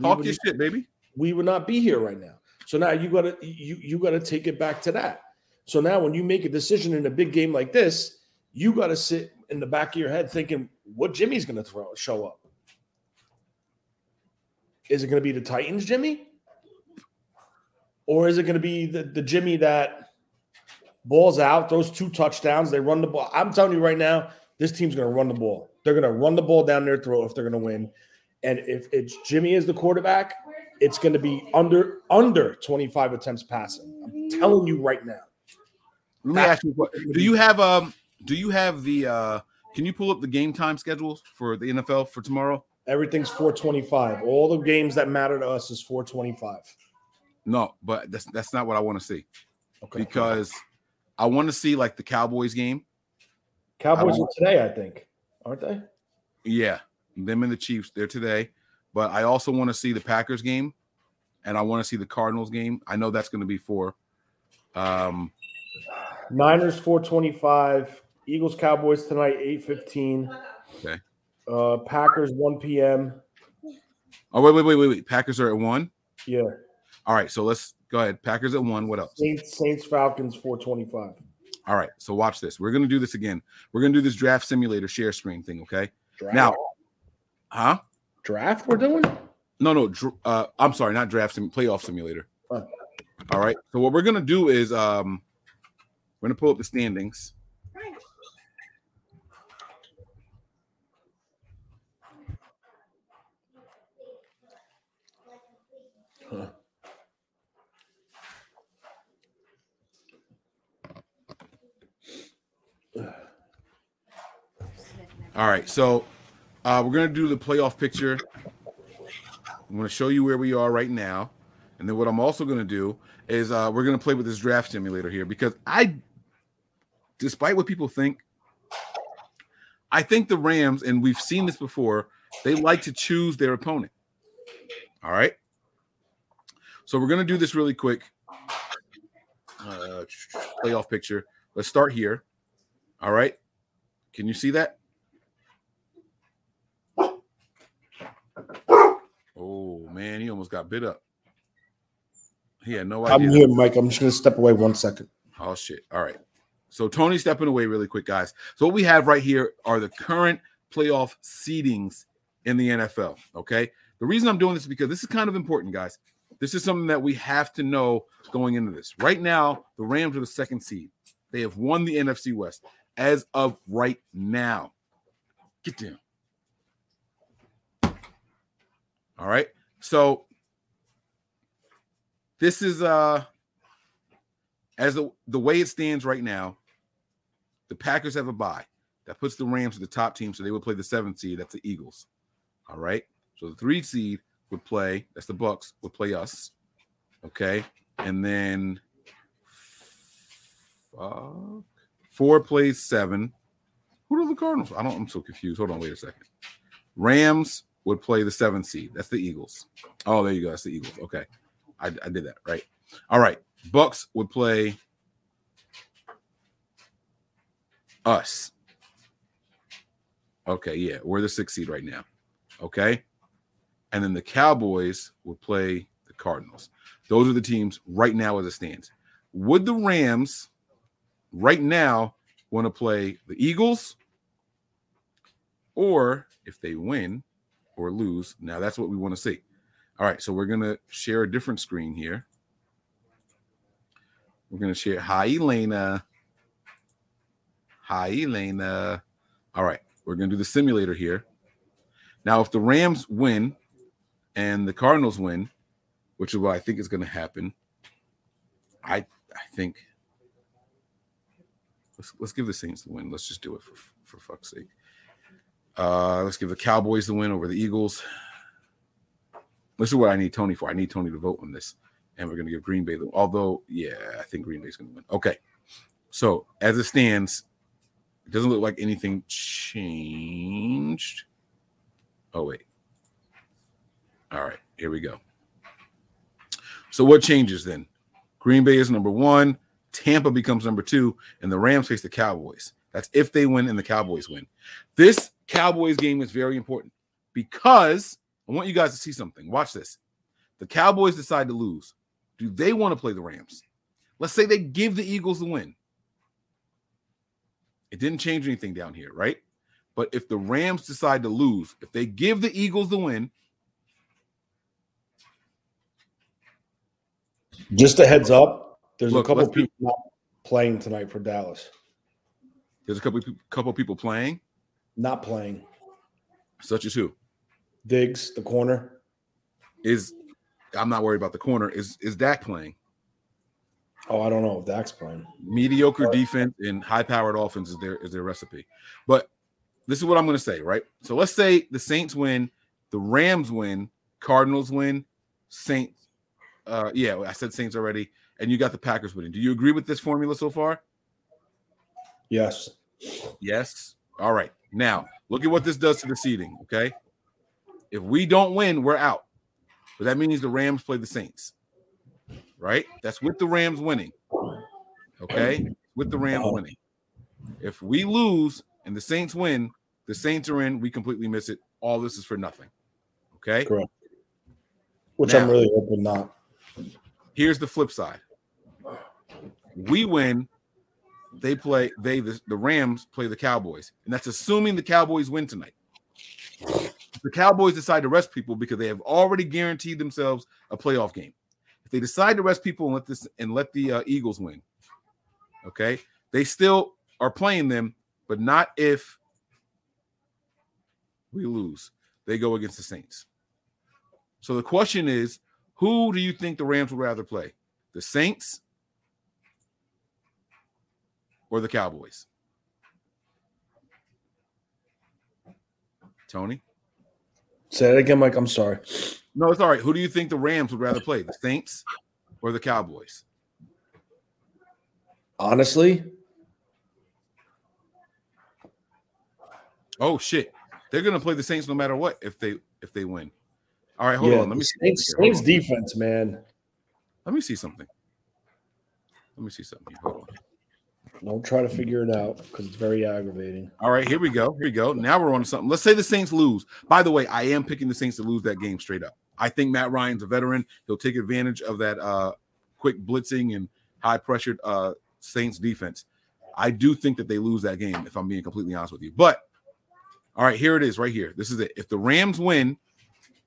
S4: Talk your shit, baby.
S3: we would not be here right now. So now you gotta you you gotta take it back to that. So now when you make a decision in a big game like this, you gotta sit in the back of your head thinking what Jimmy's gonna throw show up. Is it gonna be the Titans, Jimmy? Or is it gonna be the, the Jimmy that balls out, throws two touchdowns, they run the ball? I'm telling you right now, this team's gonna run the ball. They're gonna run the ball down their throat if they're gonna win. And if it's Jimmy is the quarterback, it's going to be under under 25 attempts passing. I'm telling you right now.
S4: Let me ask you what do you have um do you have the uh can you pull up the game time schedules for the NFL for tomorrow?
S3: Everything's 425. All the games that matter to us is 425.
S4: No, but that's that's not what I want to see
S3: Okay.
S4: because I want to see like the Cowboys game.
S3: Cowboys are today, I think, aren't they?
S4: Yeah, them and the Chiefs, they're today. But I also want to see the Packers game and I want to see the Cardinals game. I know that's going to be for um
S3: Niners 425. Eagles Cowboys tonight 815.
S4: Okay.
S3: Uh Packers 1 p.m.
S4: Oh wait, wait, wait, wait, wait. Packers are at 1.
S3: Yeah.
S4: All right, so let's go ahead. Packers at 1. What else?
S3: Saints Saints Falcons 425.
S4: All right, so watch this. We're going to do this again. We're going to do this draft simulator share screen thing, okay?
S3: Draft.
S4: Now, huh?
S3: draft we're doing?
S4: No, no. Dr- uh, I'm sorry, not draft sim, playoff simulator.
S3: Oh.
S4: All right. So what we're gonna do is um, we're gonna pull up the standings. All right. So uh, we're gonna do the playoff picture. I'm to show you where we are right now. And then what I'm also to do is uh, we're to play with this draft simulator here because I, despite what people think, I think the Rams, and we've seen this before, they like to choose their opponent. All right. So we're to do this really quick. Uh, playoff picture. Let's start here. All right. Can you see that? Oh man, he almost got bit up. He had no idea.
S3: I'm here, Mike. I'm just gonna step away one second.
S4: Oh shit. All right. So Tony stepping away really quick, guys. So what we have right here are the current playoff seedings in the NFL. Okay. The reason I'm doing this is because this is kind of important, guys. This is something that we have to know going into this. Right now, the Rams are the second seed. They have won the NFC West as of right now. Get down. All right. So this is uh as the, the way it stands right now, the Packers have a bye. That puts the Rams at the top team, so they would play the seventh seed. That's the Eagles. All right. So the three seed would play. That's the Bucks would play us. Okay, and then fuck, four plays seven. Who are the Cardinals? I don't. I'm so confused. Hold on. Wait a second. Rams would play the seventh seed. That's the Eagles. Oh, there you go. That's the Eagles. Okay, I, I did that right. All right. Bucks would play us. Okay, yeah, we're the sixth seed right now. Okay. And then the Cowboys would play the Cardinals. Those are the teams right now as it stands. Would the Rams right now want to play the Eagles? Or if they win or lose, now that's what we want to see. All right, so we're going to share a different screen here. We're going to share. Hi, Elena. Hi, Elena. All right, we're going to do the simulator here. Now, if the Rams win and the Cardinals win, which is what I think is going to happen, I I think let's let's give the Saints the win. Let's just do it for for fuck's sake. Uh, let's give the Cowboys the win over the Eagles. This is what I need Tony for. I need Tony to vote on this, and we're going to give Green Bay the. Although, yeah, I think Green Bay's going to win. Okay, so as it stands, it doesn't look like anything changed. Oh wait. All right, here we go. So what changes then? Green Bay is number one. Tampa becomes number two, and the Rams face the Cowboys. That's if they win and the Cowboys win. This Cowboys game is very important because I want you guys to see something. Watch this. The Cowboys decide to lose. Do they want to play the Rams? Let's say they give the Eagles the win. It didn't change anything down here, right? But if the Rams decide to lose, if they give the Eagles the win,
S3: Just a heads up, there's
S4: Look,
S3: a couple people playing tonight for Dallas.
S4: there's a couple couple people playing,
S3: Not playing.
S4: such as who
S3: Diggs, the corner.
S4: is. I'm not worried about the corner. Is is Dak playing?
S3: Oh, I don't know if Dak's playing.
S4: mediocre defense and high powered offense is their is their recipe. But this is what I'm going to say, right? So let's say the Saints win, the Rams win, Cardinals win, Saints. Uh, yeah, I said Saints already, and you got the Packers winning. Do you agree with this formula so far?
S3: Yes.
S4: Yes. All right. Now look at what this does to the seeding. Okay, if we don't win, we're out. But that means the Rams play the Saints, right? That's with the Rams winning. Okay, with the Rams uh-huh. winning. If we lose and the Saints win, the Saints are in. We completely miss it. All this is for nothing. Okay.
S3: Correct. Which
S4: Now-
S3: I'm really hoping not.
S4: Here's the flip side. We win. They play. They the, the Rams play the Cowboys, and that's assuming the Cowboys win tonight. The Cowboys decide to rest people because they have already guaranteed themselves a playoff game. If they decide to rest people and let this and let the uh, Eagles win, okay, they still are playing them, but not if we lose. They go against the Saints. So the question is, who do you think the Rams would rather play? The Saints or the Cowboys? Tony?
S3: Say it again, Mike. I'm sorry.
S4: No, it's all right. Who do you think the Rams would rather play? The Saints or the Cowboys?
S3: Honestly,
S4: Oh shit. They're gonna play the Saints no matter what if they if they win. All right, hold
S3: yeah,
S4: on. Let me
S3: the
S4: see.
S3: Saints,
S4: something here. Hold
S3: Saints
S4: on.
S3: defense, man.
S4: Let me see something. Let me see something. Hold on.
S3: Don't try to figure it out because it's very aggravating.
S4: All right, here we go. Here we go. Now we're on to something. Let's say the Saints lose. By the way, I am picking the Saints to lose that game straight up. I think Matt Ryan's a veteran. He'll take advantage of that uh, quick blitzing and high pressured uh, Saints defense. I do think that they lose that game, if I'm being completely honest with you. But all right, here it is right here. This is it. If the Rams win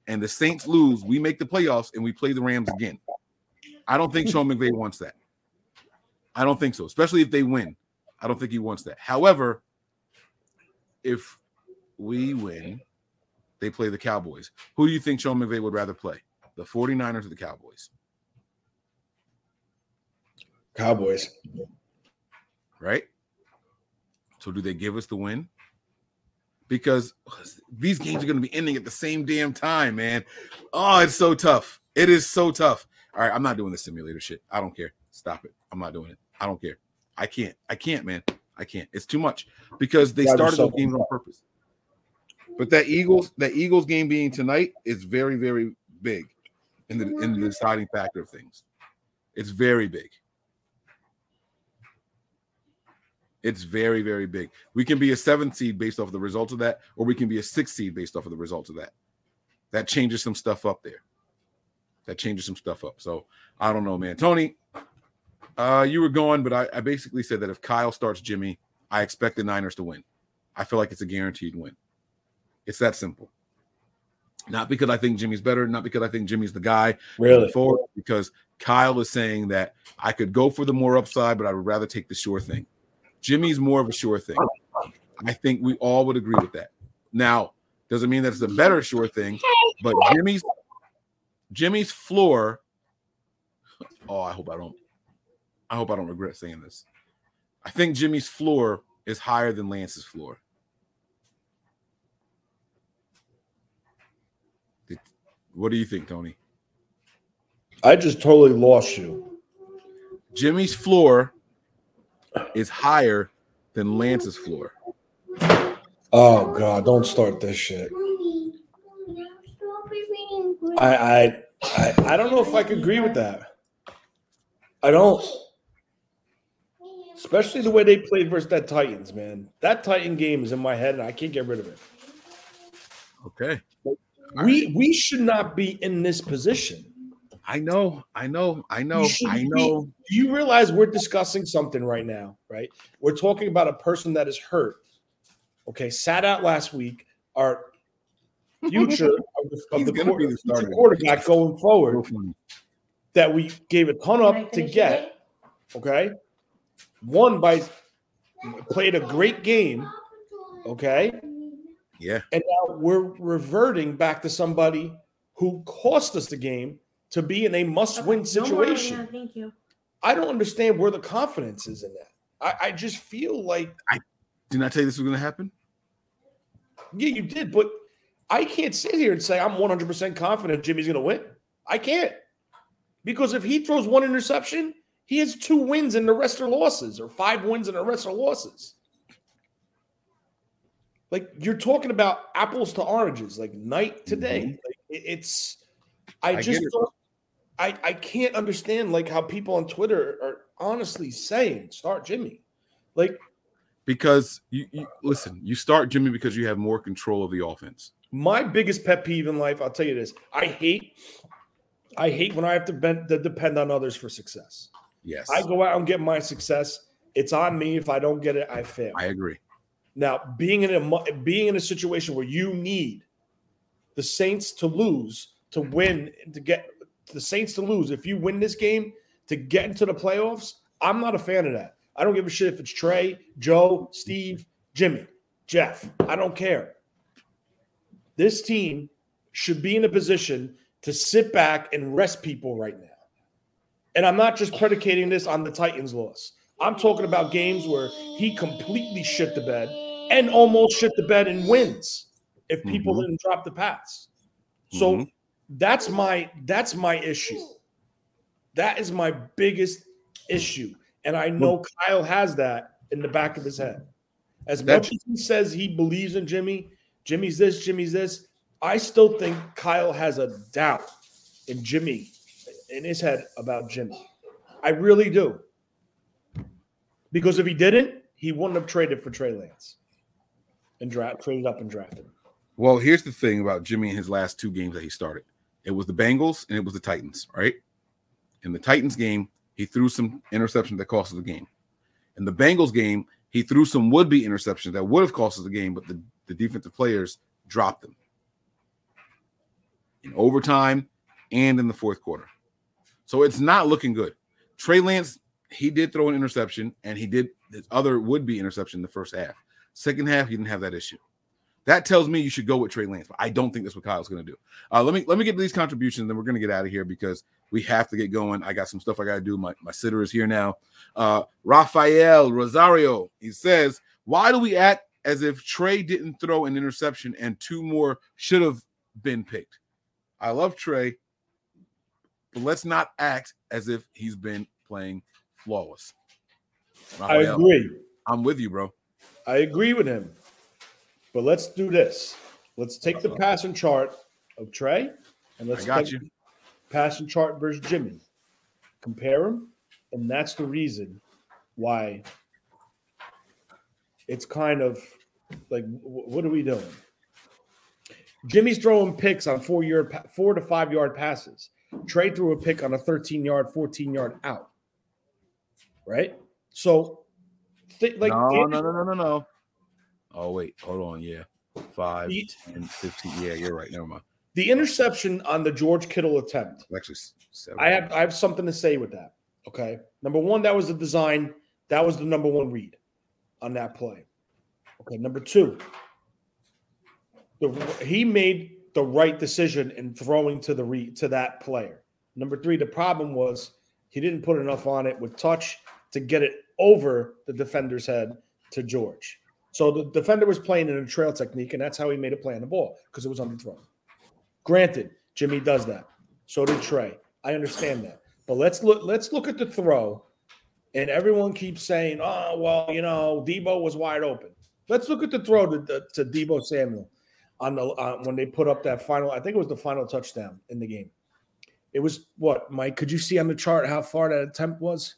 S4: and the Saints lose, we make the playoffs and we play the Rams again. I don't think Sean McVay wants that. I don't think so, especially if they win. I don't think he wants that. However, if we win, they play the Cowboys. Who do you think Sean McVay would rather play? The 49ers or the Cowboys?
S3: Cowboys.
S4: Right? So do they give us the win? Because these games are going to be ending at the same damn time, man. Oh, it's so tough. It is so tough. All right, I'm not doing the simulator shit. I don't care. Stop it. I'm not doing it. I don't care. I can't. I can't, man. I can't. It's too much because they started those games on purpose. But that Eagles, that Eagles game being tonight is very, very big in the in the deciding factor of things. It's very big. It's very, very big. We can be a seventh seed based off of the results of that, or we can be a sixth seed based off of the results of that. That changes some stuff up there. That changes some stuff up. So I don't know, man. Tony, uh, you were going, but I, I basically said that if Kyle starts Jimmy, I expect the Niners to win. I feel like it's a guaranteed win. It's that simple. Not because I think Jimmy's better, not because I think Jimmy's the guy,
S3: Really?
S4: forward because Kyle is saying that I could go for the more upside, but I would rather take the sure thing. Jimmy's more of a sure thing. I think we all would agree with that. Now, doesn't mean that it's a better sure thing, but Jimmy's Jimmy's floor. Oh, I hope I don't. I hope I don't regret saying this. I think Jimmy's floor is higher than Lance's floor. What do you think, Tony?
S3: I just totally lost you.
S4: Jimmy's floor is higher than Lance's floor.
S3: Oh God, don't start this shit. I I I, I don't know if I could agree with that. I don't. Especially the way they played versus that Titans, man. That Titan game is in my head and I can't get rid of it.
S4: Okay.
S3: We we should not be in this position.
S4: I know, I know, I know, I know.
S3: Do you realize we're discussing something right now, right? We're talking about a person that is hurt. Okay, sat out last week. Our future of the, of the,
S4: gonna be the
S3: future quarterback going forward that we gave a ton up to get. Okay, one by played a great game. Okay,
S4: Yeah,
S3: and now we're reverting back to somebody who cost us the game to be in a must-win situation.
S6: thank you.
S3: I don't understand where the confidence is in that. I, I just feel like, I
S4: didn't I tell you this was going to happen?
S3: yeah, you did, but I can't sit here and say I'm 100% confident Jimmy's going to win. I can't. Because if he throws one interception, he has two wins and the rest are losses, or five wins and the rest are losses. Like you're talking about apples to oranges, like night to day. Mm-hmm. Like it's, I,
S4: I
S3: just don't, I, I can't understand like how people on Twitter are honestly saying start Jimmy. Like
S4: Because you, you listen, you start Jimmy because you have more control of the offense.
S3: my biggest pet peeve in life, I'll tell you this: I hate, I hate when I have to, bend, to depend on others for success.
S4: Yes,
S3: I go out and get my success. It's on me. If I don't get it, I fail.
S4: I agree.
S3: Now, being in a being in a situation where you need the Saints to lose to win to get the Saints to lose, if you win this game to get into the playoffs, I'm not a fan of that. I don't give a shit if it's Trey, Joe, Steve, Jimmy, Jeff. I don't care. This team should be in a position to sit back and rest people right now. And I'm not just predicating this on the Titans' loss. I'm talking about games where he completely shit the bed and almost shit the bed and wins if people
S4: Mhm.
S3: didn't drop the pass. So
S4: Mhm.
S3: that's my that's my issue. That is my biggest issue. And I know Kyle has that in the back of his head. As much as he says he believes in Jimmy, Jimmy's this, Jimmy's this, I still think Kyle has a doubt in Jimmy in his head about Jimmy. I really do. Because if he didn't, he wouldn't have traded for Trey Lance and draft traded up and drafted.
S4: Well, here's the thing about Jimmy in his last two games that he started. It was the Bengals and it was the Titans, right? In the Titans game, he threw some interceptions that cost the game. In the Bengals game, he threw some would-be interceptions that would have cost us the game, but the, the defensive players dropped them in overtime and in the fourth quarter. So it's not looking good. Trey Lance, he did throw an interception and he did his other would-be interception in the first half. Second half, he didn't have that issue. That tells me you should go with Trey Lance, but I don't think that's what Kyle's going to do. Uh, let me let me get these contributions, then we're going to get out of here because we have to get going. I got some stuff I got to do. My my sitter is here now. Uh, Rafael Rosario, he says, Why do we act as if Trey didn't throw an interception and two more should have been picked? I love Trey, but let's not act as if he's been playing flawless.
S3: I agree.
S4: I'm with you, bro.
S3: I agree with him. But let's do this. Let's take the uh-huh. passing chart of Trey and let's
S4: I got
S3: take
S4: you.
S3: passing chart versus Jimmy. Compare them, and that's the reason why it's kind of like what are we doing? Jimmy's throwing picks on four yard, four to five yard passes. Trey threw a pick on a 13 yard, 14 yard out. Right? So, thi- like,
S4: no, no, no, no, no, no. Oh wait, hold on. Yeah, five,
S3: The-
S4: 10, 15. Yeah, you're right. Never mind.
S3: the interception on the George Kittle attempt
S4: Actually, seven.
S3: I have I have something to say with that. Okay. Number one, that was the design. That was the number one read on that play. Okay. Number two, the he made the right decision in throwing to the re, to that player. Number three, the problem was he didn't put enough on it with touch to get it over the defender's head to George. So the defender was playing in a trail technique, and that's how he made a play on the ball because it was underthrown. Granted, Jimmy does that. So did Trey. I understand that. But let's look let's look at the throw. And everyone keeps saying, oh, well, you know, Deebo was wide open. Let's look at the throw to, to, to Deebo Samuel on the uh, when they put up that final, I think it was the final touchdown in the game. It was what, Mike? Could you see on the chart how far that attempt was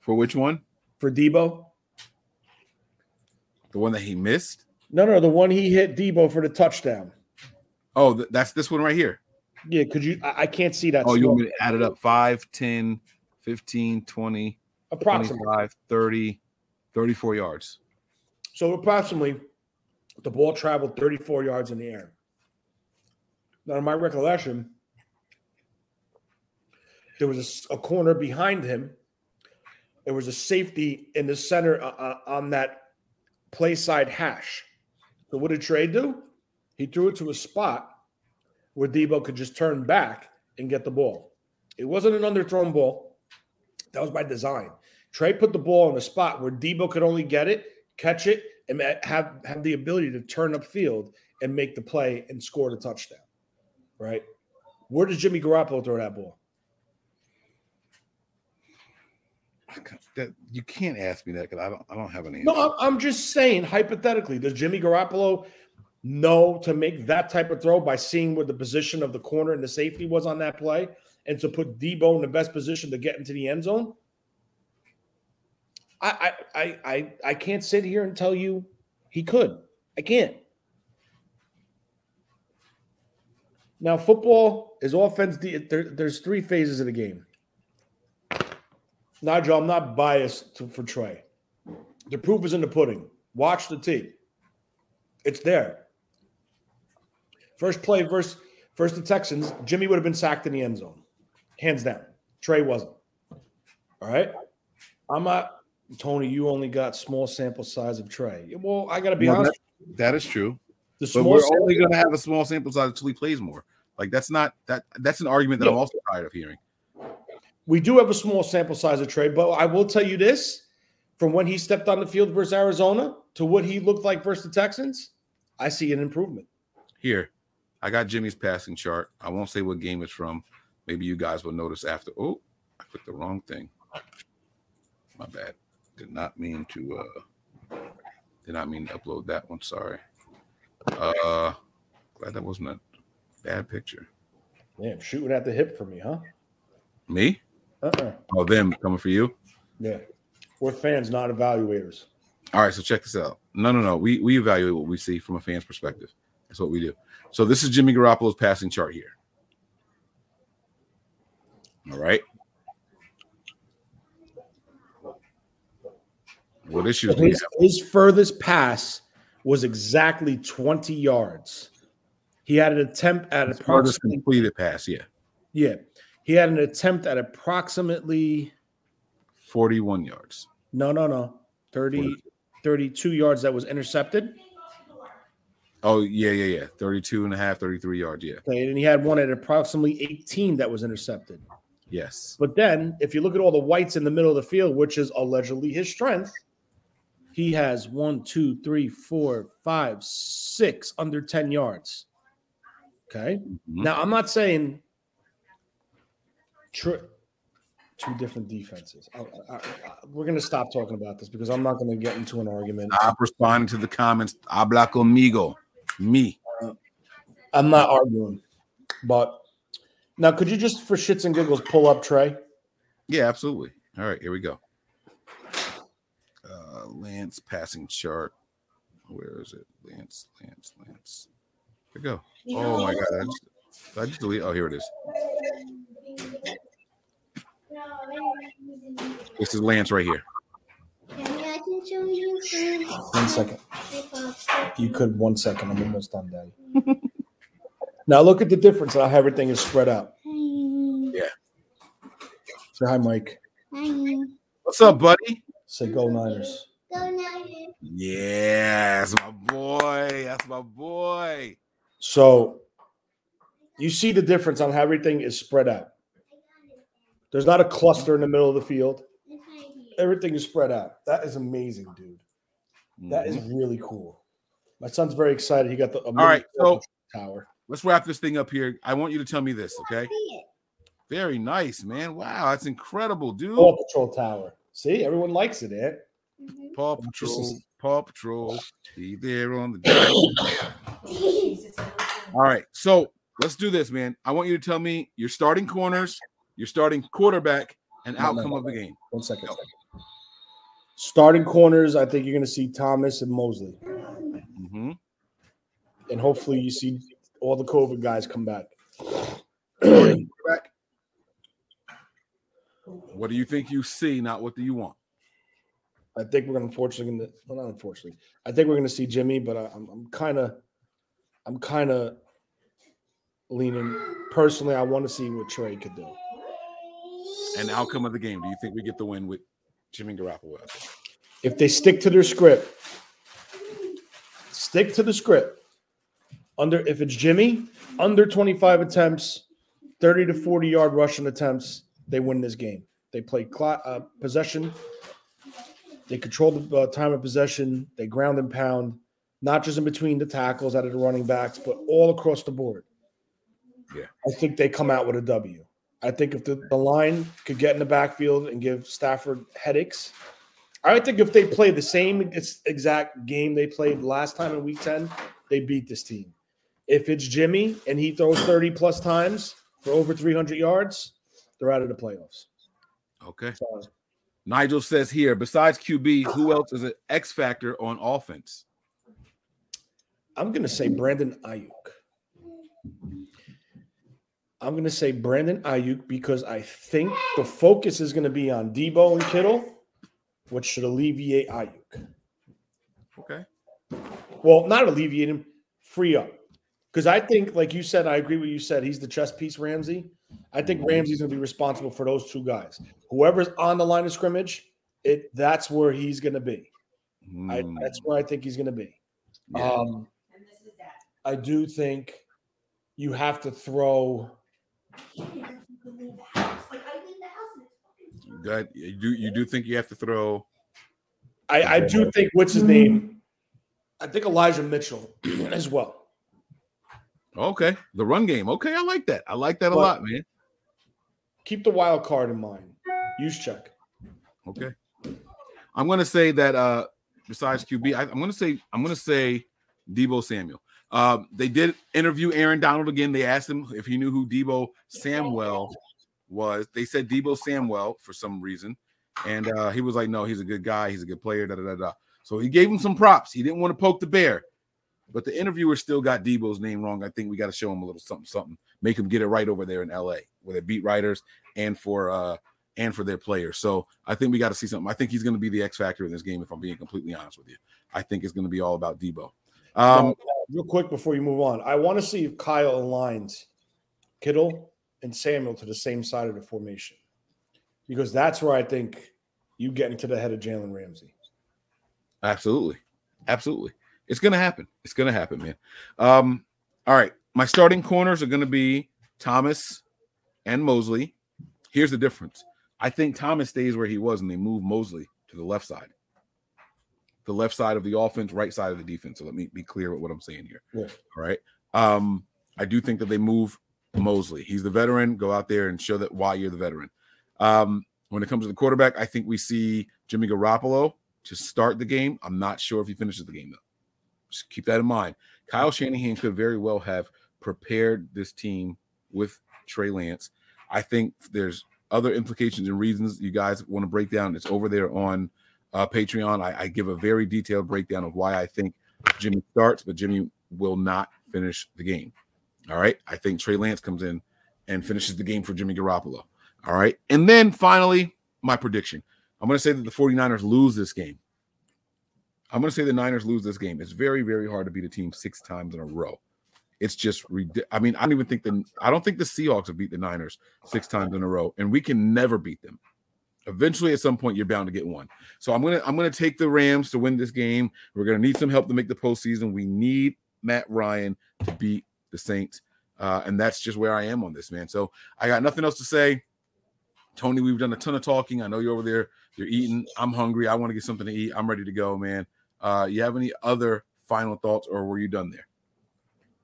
S4: For which one?
S3: for Deebo?
S4: The one that he missed?
S3: No, no, the one he hit Deebo for the touchdown.
S4: Oh, th- that's this one right here.
S3: Yeah, could you? I, I can't see that.
S4: Oh, you want me to add it up? 5, 10, 15, 20,
S3: approximately.
S4: 25, 30, 34 yards.
S3: So approximately, the ball traveled 34 yards in the air. Now, in my recollection, there was a corner behind him. There was a safety in the center uh, uh, on that play side hash. So what did Trey do? He threw it to a spot where Deebo could just turn back and get the ball. It wasn't an underthrown ball. That was by design. Trey put the ball in a spot where Deebo could only get it, catch it, and have have the ability to turn up field and make the play and score the touchdown. Right? Where did Jimmy Garoppolo throw that ball?
S4: That, you can't ask me that because I don't I don't have an answer.
S3: No, I'm, I'm just saying hypothetically, does Jimmy Garoppolo know to make that type of throw by seeing where the position of the corner and the safety was on that play, and to put Deebo in the best position to get into the end zone? I I I I, can't sit here and tell you he could. I can't. Now, football is offense. There, there's three phases of the game. Nigel, I'm not biased to, for Trey. The proof is in the pudding. Watch the tape. It's there. First play, versus first the Texans, Jimmy would have been sacked in the end zone. Hands down. Trey wasn't. All right. I'm not Tony, you only got small sample size of Trey. Well, I gotta be
S4: No,
S3: honest.
S4: That is true.
S3: The
S4: But we're only going to have a small sample size until he plays more. Like that's not that that's an argument that I'm also tired of hearing.
S3: We do have a small sample size of Trey, but I will tell you this: from when he stepped on the field versus Arizona to what he looked like versus the Texans, I see an improvement.
S4: Here, I got Jimmy's passing chart. I won't say what game it's from. Maybe you guys will notice after. Oh, I clicked the wrong thing. My bad. Did not mean to uh did not mean to upload that one. Sorry. Uh glad that wasn't a bad picture.
S3: Damn, shooting at the hip for me, huh?
S4: Me?
S3: Uh-uh.
S4: Oh, them coming for you.
S3: Yeah, we're fans, not evaluators.
S4: All right, so check this out. No, no, no. We we evaluate what we see from a fan's perspective. That's what we do. So this is Jimmy Garoppolo's passing chart here. All right. What issues
S3: His, his furthest pass was exactly 20 yards. He had an attempt at
S4: Farthest
S3: approximately
S4: completed pass, yeah,
S3: yeah. He had an attempt at approximately
S4: 41 yards.
S3: no no no 30 32 yards that was intercepted.
S4: Oh, yeah, yeah, yeah. 32 and a half, 33 yards, yeah.
S3: Okay, and he had one at approximately 18 that was intercepted.
S4: Yes.
S3: But then, if you look at all the whites in the middle of the field, which is allegedly his strength, he has one, two, three, four, five, six under 10 yards. Okay. Mm-hmm. Now, I'm not saying tr- two different defenses. I, I, I, we're going to stop talking about this because I'm not going to get into an argument.
S4: Stop responding to the comments. Habla conmigo. Me.
S3: Uh, I'm not arguing. But now, could you just, for shits and giggles, pull up Trey?
S4: Yeah, absolutely. All right, here we go. Uh, Lance passing chart. Where is it? Lance, Lance, Lance. Here we go. Oh my god! I just, I just delete. Oh, here it is. This is Lance right here.
S6: I can
S3: One second. You could one second. I'm almost done, Daddy. now look at the difference how everything is spread out.
S4: Yeah.
S3: Say hi, Mike. Hi.
S4: What's up, buddy?
S3: Say go Niners.
S6: Go now.
S4: Yeah, that's my boy. That's my boy.
S3: So you see the difference on how everything is spread out. There's not a cluster in the middle of the field. Everything is spread out. That is amazing, dude. That is mm-hmm. really cool. My son's very excited. He got the
S4: All right, so
S3: tower.
S4: let's wrap this thing up here. I want you to tell me this, okay? Very nice, man. Wow, that's incredible, dude.
S3: Paw Patrol tower. See, everyone likes it, eh? Eh?
S4: Paw Patrol, Paw Patrol, be there on the. All right, so let's do this, man. I want you to tell me your starting corners, your starting quarterback, and
S3: No, no,
S4: outcome
S3: no.
S4: of the game.
S3: One second. Starting corners, I think you're going to see Thomas and Moseley,
S4: hmm
S3: and hopefully you see all the COVID guys come back.
S4: What do you think you see? Not what do you want?
S3: I think we're unfortunately going to, well, not unfortunately, I think we're going to see Jimmy, but I, I'm, I'm kind of, I'm kind of leaning. Personally, I want to see what Trey could do.
S4: And outcome of the game. Do you think we get the win with Jimmy Garoppolo?
S3: If they stick to their script, stick to the script. Under if it's Jimmy, under 25 attempts, 30 to 40 yard rushing attempts, they win this game. They play cla uh, possession. They control the uh, time of possession. They ground and pound, not just in between the tackles out of the running backs, but all across the board.
S4: Yeah.
S3: I think they come out with a W. I think if the, the line could get in the backfield and give Stafford headaches, I think if they play the same exact game they played last time in week 10, they beat this team. If it's Jimmy and he throws 30 plus times for over 300 yards, they're out of the playoffs.
S4: Okay.
S3: So,
S4: Nigel says here, besides QB, who else is an X factor on offense?
S3: I'm going to say Brandon Aiyuk. I'm going to say Brandon Aiyuk because I think the focus is going to be on Deebo and Kittle, which should alleviate Aiyuk.
S4: Okay.
S3: Well, not alleviate him, free up. Because I think, like you said, I agree with you said. He's the chess piece, Ramsey. I think Ramsey's going to be responsible for those two guys. Whoever's on the line of scrimmage, it that's where he's going to be. I,
S4: Hmm,
S3: that's where I think he's going to be.
S4: yeah.
S3: Um, I do think you have to throw.
S4: Go ahead. You do you do think you have to throw?
S3: I, I do think what's his name. I think Elijah Mitchell as well.
S4: Okay, the run game. Okay, I like that. I like that a lot, man.
S3: Keep the wild card in mind. Use check.
S4: Okay. I'm gonna say that uh besides QB, I, am gonna say I'm gonna say Deebo Samuel. Um, they did interview Aaron Donald again. They asked him if he knew who Deebo Samuel was. They said Deebo Samuel for some reason, and uh, he was like, "No, he's a good guy. He's a good player." Da da da da. So he gave him some props. He didn't want to poke the bear, but the interviewer still got Deebo's name wrong. I think we got to show him a little something, something, make him get it right over there in LA with their beat writers and for uh and for their players. So I think we got to see something. I think he's going to be the X factor in this game. If I'm being completely honest with you, I think it's going to be all about Deebo. Um,
S3: real quick before you move on, I want to see if Kyle aligns Kittle and Samuel to the same side of the formation because that's where I think you get into the head of Jalen Ramsey.
S4: Absolutely. Absolutely. It's going to happen. It's going to happen, man. Um, all right. My starting corners are going to be Thomas and Moseley. Here's the difference. I think Thomas stays where he was and they move Moseley to the left side. the left side of the offense, right side of the defense. So let me be clear with what I'm saying here.
S3: Yeah.
S4: All right. Um, I do think that they move Moseley. He's the veteran. Go out there and show that why you're the veteran. Um, when it comes to the quarterback, I think we see Jimmy Garoppolo to start the game. I'm not sure if he finishes the game though. Just keep that in mind. Kyle Shanahan could very well have prepared this team with Trey Lance. I think there's other implications and reasons you guys want to break down. It's over there on uh, Patreon. I, I give a very detailed breakdown of why I think Jimmy starts, but Jimmy will not finish the game. All right. I think Trey Lance comes in and finishes the game for Jimmy Garoppolo. All right. And then finally, my prediction. I'm going to say that the 49ers lose this game. I'm going to say the Niners lose this game. It's very, very hard to beat a team six times in a row. It's just, I mean, I don't even think the, I don't think the Seahawks have beat the Niners six times in a row, and we can never beat them. Eventually, at some point, you're bound to get one. So I'm gonna, I'm gonna take the Rams to win this game. We're gonna need some help to make the postseason. We need Matt Ryan to beat the Saints, uh, and that's just where I am on this, man. So I got nothing else to say. Tony, we've done a ton of talking. I know you're over there. You're eating. I'm hungry. I want to get something to eat. I'm ready to go, man. Uh, you have any other final thoughts, or were you done there?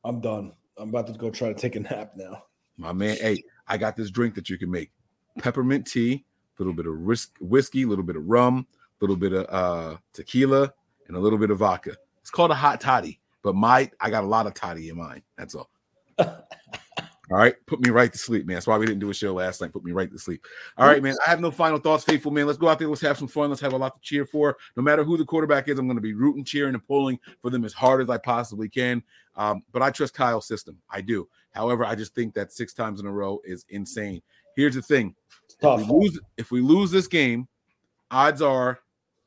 S3: I'm done. I'm about to go try to take a nap now.
S4: My man, hey, I got this drink that you can make: peppermint tea, a little bit of risk, whiskey, a little bit of rum, a little bit of uh, tequila, and a little bit of vodka. It's called a hot toddy, but my I got a lot of toddy in mine. That's all. All right, put me right to sleep, man. That's why we didn't do a show last night. Put me right to sleep. All right, man. I have no final thoughts, faithful man. Let's go out there. Let's have some fun. Let's have a lot to cheer for. No matter who the quarterback is, I'm going to be rooting, cheering, and pulling for them as hard as I possibly can. Um, but I trust Kyle's system. I do. However, I just think that six times in a row is insane. Here's the thing: if we, lose, if we lose this game, odds are,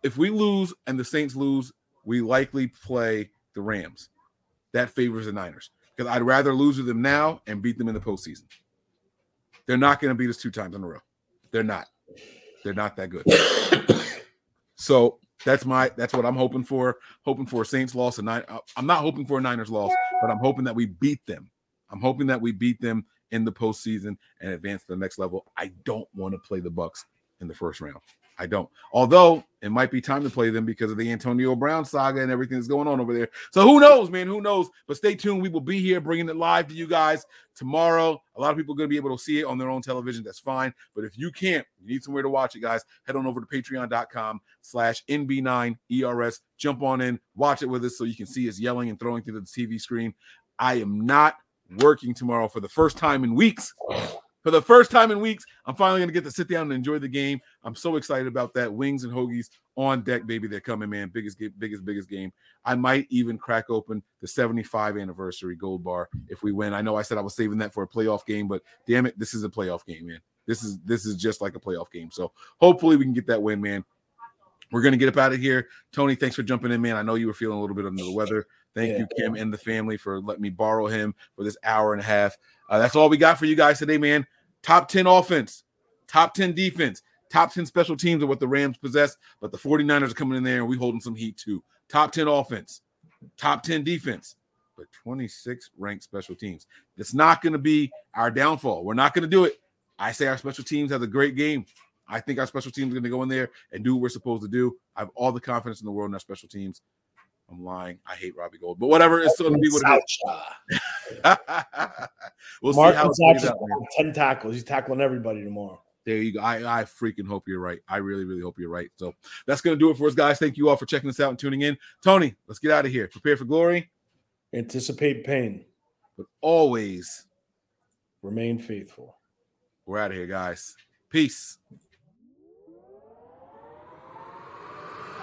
S4: if we lose and the Saints lose, we likely play the Rams. That favors the Niners because I'd rather lose to them now and beat them in the postseason. They're not going to beat us two times in a row. They're not. They're not that good. so that's my that's what I'm hoping for. Hoping for a Saints loss and nine. Uh, I'm not hoping for a Niners loss, but I'm hoping that we beat them. I'm hoping that we beat them in the postseason and advance to the next level. I don't want to play the Bucs in the first round. I don't. Although it might be time to play them because of the Antonio Brown saga and everything that's going on over there. So who knows, man? Who knows? But stay tuned. We will be here bringing it live to you guys tomorrow. A lot of people are going to be able to see it on their own television. That's fine. But if you can't, you need somewhere to watch it, guys. Head on over to patreon.com slash NB9ERS. Jump on in, watch it with us so you can see us yelling and throwing through the TV screen. I am not working tomorrow for the first time in weeks for the first time in weeks, I'm finally going to get to sit down and enjoy the game. I'm so excited about that. Wings and hoagies on deck, baby. They're coming, man. Biggest, biggest, biggest game. I might even crack open the 75 anniversary gold bar if we win. I know I said I was saving that for a playoff game, but damn it, this is a playoff game, man. This is this is just like a playoff game. So hopefully we can get that win, man. We're gonna get up out of here. Tony, thanks for jumping in, man. I know you were feeling a little bit under the weather. Thank yeah. you, Kim, and the family for letting me borrow him for this hour and a half. Uh, that's all we got for you guys today, man. Top 10 offense, top 10 defense, top 10 special teams are what the Rams possess, but the 49ers are coming in there and we holding some heat too. Top 10 offense, top 10 defense, but 26 ranked special teams. It's not going to be our downfall. We're not going to do it. I say our special teams has a great game. I think our special teams are going to go in there and do what we're supposed to do. I have all the confidence in the world in our special teams. I'm lying. I hate Robbie Gould, but whatever. It's going to be what it is.
S3: we'll see how it out. Ten tackles. He's tackling everybody tomorrow.
S4: There you go. I, I freaking hope you're right. I really, really hope you're right. So that's going to do it for us, guys. Thank you all for checking us out and tuning in. Tony, let's get out of here. Prepare for glory.
S3: Anticipate pain.
S4: But always
S3: remain faithful.
S4: We're out of here, guys. Peace.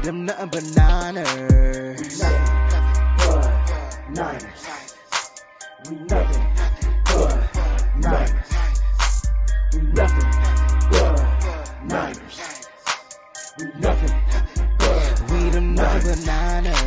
S7: see them nothing but Niners. We nothing but Niners. We nothing but Niners. We nothing but Niners. We nothing but we them nothing but Niners.